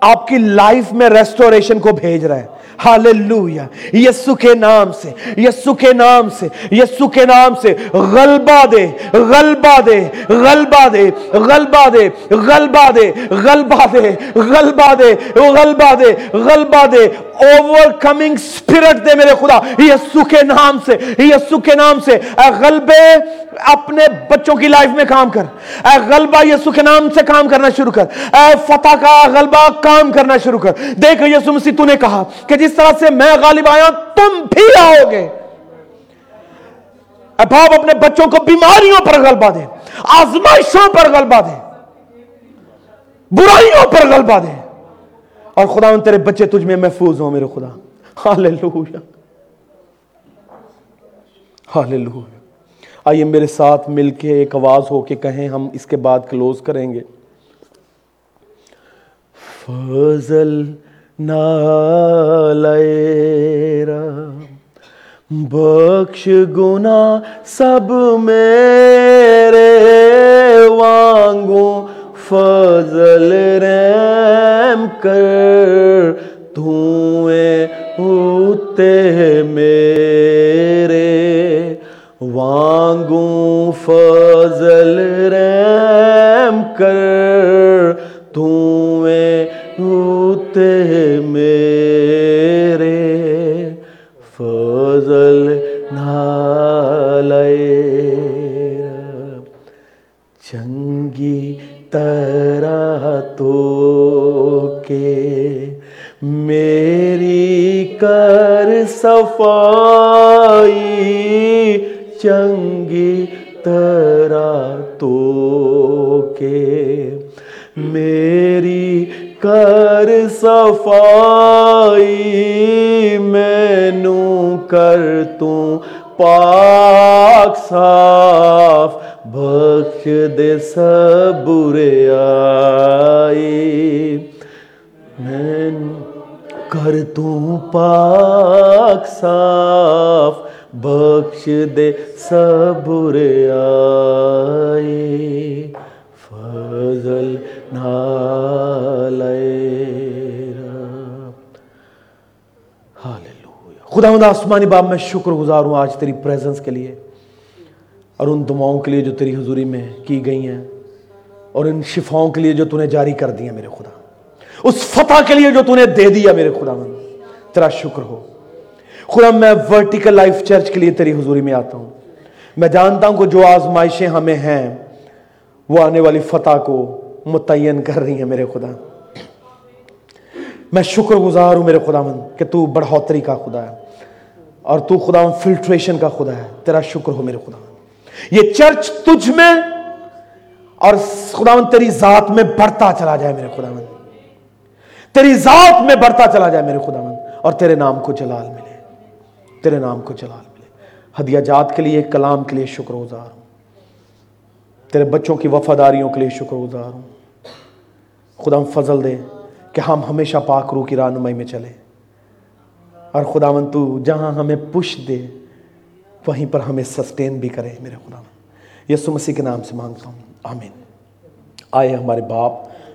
آپ کی لائف میں ریسٹوریشن کو بھیج رہا ہے۔ ہاللویا یسو کے نام سے، یسو کے نام سے، یسو کے نام سے۔ غلبہ دے غلبہ دے غلبہ دے غلبہ دے غلبہ دے غلبہ دے غلبہ دے غلبہ دے غلبہ دے۔ اوور کمنگ سپیرٹ دے میرے خدا۔ یسو کے نام سے یسو کے نام سے۔ اے غلبے، اپنے بچوں کی لائف میں کام کر۔ اے غلبہ یسو کے نام سے کام کرنا شروع کر۔ اے فتح کا غلبہ کام کرنا شروع کر۔ دیکھ یسو مسیح، تو نے کہا کہ جس طرح سے میں غالب آیا، تم بھی آؤ گے۔ اے باپ، اپنے بچوں کو بیماریوں پر غلبہ دے۔ آزمائشوں پر غلبہ دے۔ برائیوں پر غلبہ دے۔ اور خدا ان تیرے بچے تجھ میں محفوظ ہوں میرے خدا۔ ہاللویا۔ ہاللویا۔ آئیے میرے ساتھ مل کے ایک آواز ہو کے کہیں ہم اس کے بعد کلوز کریں گے۔ فضل بخش گنا سب میرے وانگو فضل رحم کر ہوتے میرے وانگوں فضل رحم کر تو کے میری کر صفائی چنگی طرح تو کے میری کر صفائی مینو کر توں پاک صاف بخش دے سب برے آئی میں کر توں پاک صاف، بخش دے سب برے آئی فضل خدا مند آسمانی باب میں شکر گزار ہوں آج تیری پریزنس کے لیے۔ اور ان دعاؤں کے لیے جو تیری حضوری میں کی گئی ہیں، اور ان شفاؤں کے لیے جو نے جاری کر دی ہیں میرے خدا۔ اس فتح کے لیے جو نے دے دیا میرے خدا مند تیرا شکر ہو۔ خدا، میں ورٹیکل لائف چرچ کے لیے تیری حضوری میں آتا ہوں۔ میں جانتا ہوں کہ جو آزمائشیں ہمیں ہیں، وہ آنے والی فتح کو متعین کر رہی ہیں میرے خدا۔ میں شکر گزار ہوں میرے خدا من کہ تو بڑھوتری کا خدا ہے، اور تو خدا من فلٹریشن کا خدا ہے۔ تیرا شکر ہو میرے خدا من۔ یہ چرچ تجھ میں اور خدا من تیری ذات میں بڑھتا چلا جائے میرے خدا من تیری ذات میں بڑھتا چلا جائے میرے خدا من اور تیرے نام کو جلال ملے۔ تیرے نام کو جلال ملے۔ ہدیہ جات کے لیے، کلام کے لیے شکر گزار ہوں۔ تیرے بچوں کی وفاداریوں کے لیے شکر گزار ہوں۔ خدا ہم فضل دے کہ ہم ہمیشہ پاک روح کی رہنمائی میں چلے اور خداون تو جہاں ہمیں پش دے وہیں پر ہمیں سسٹین بھی کرے میرے خدا یسو مسیح کے نام سے مانگتا ہوں۔ آمین۔ آئے ہمارے باپ،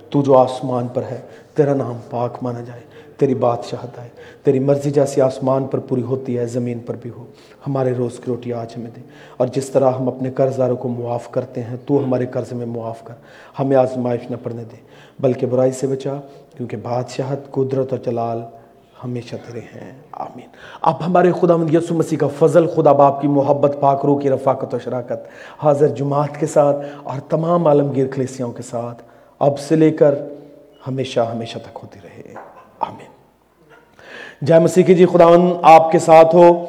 تو جو آسمان پر ہے، تیرا نام پاک مانا جائے، تیری بادشاہت آئے تیری مرضی جیسی آسمان پر پوری ہوتی ہے، زمین پر بھی ہو۔ ہمارے روز کی روٹی آج ہمیں دے۔ اور جس طرح ہم اپنے قرض داروں کو معاف کرتے ہیں، تو ہمارے قرض میں معاف کر۔ ہمیں آزمائش نہ پڑنے دے، بلکہ برائی سے بچا، کیونکہ بادشاہت، قدرت اور جلال ہمیشہ تیرے ہیں۔ آمین۔ آپ ہمارے خدا مند یسو مسیح کا فضل، خدا باپ کی محبت، پاک روح کی رفاقت و شراکت، حاضر جماعت کے ساتھ اور تمام عالمگیر کلیسیوں کے ساتھ اب سے لے کر ہمیشہ ہمیشہ تک ہوتی رہے۔ آمین۔ جے مسیح کی جی خداون آپ کے ساتھ ہو۔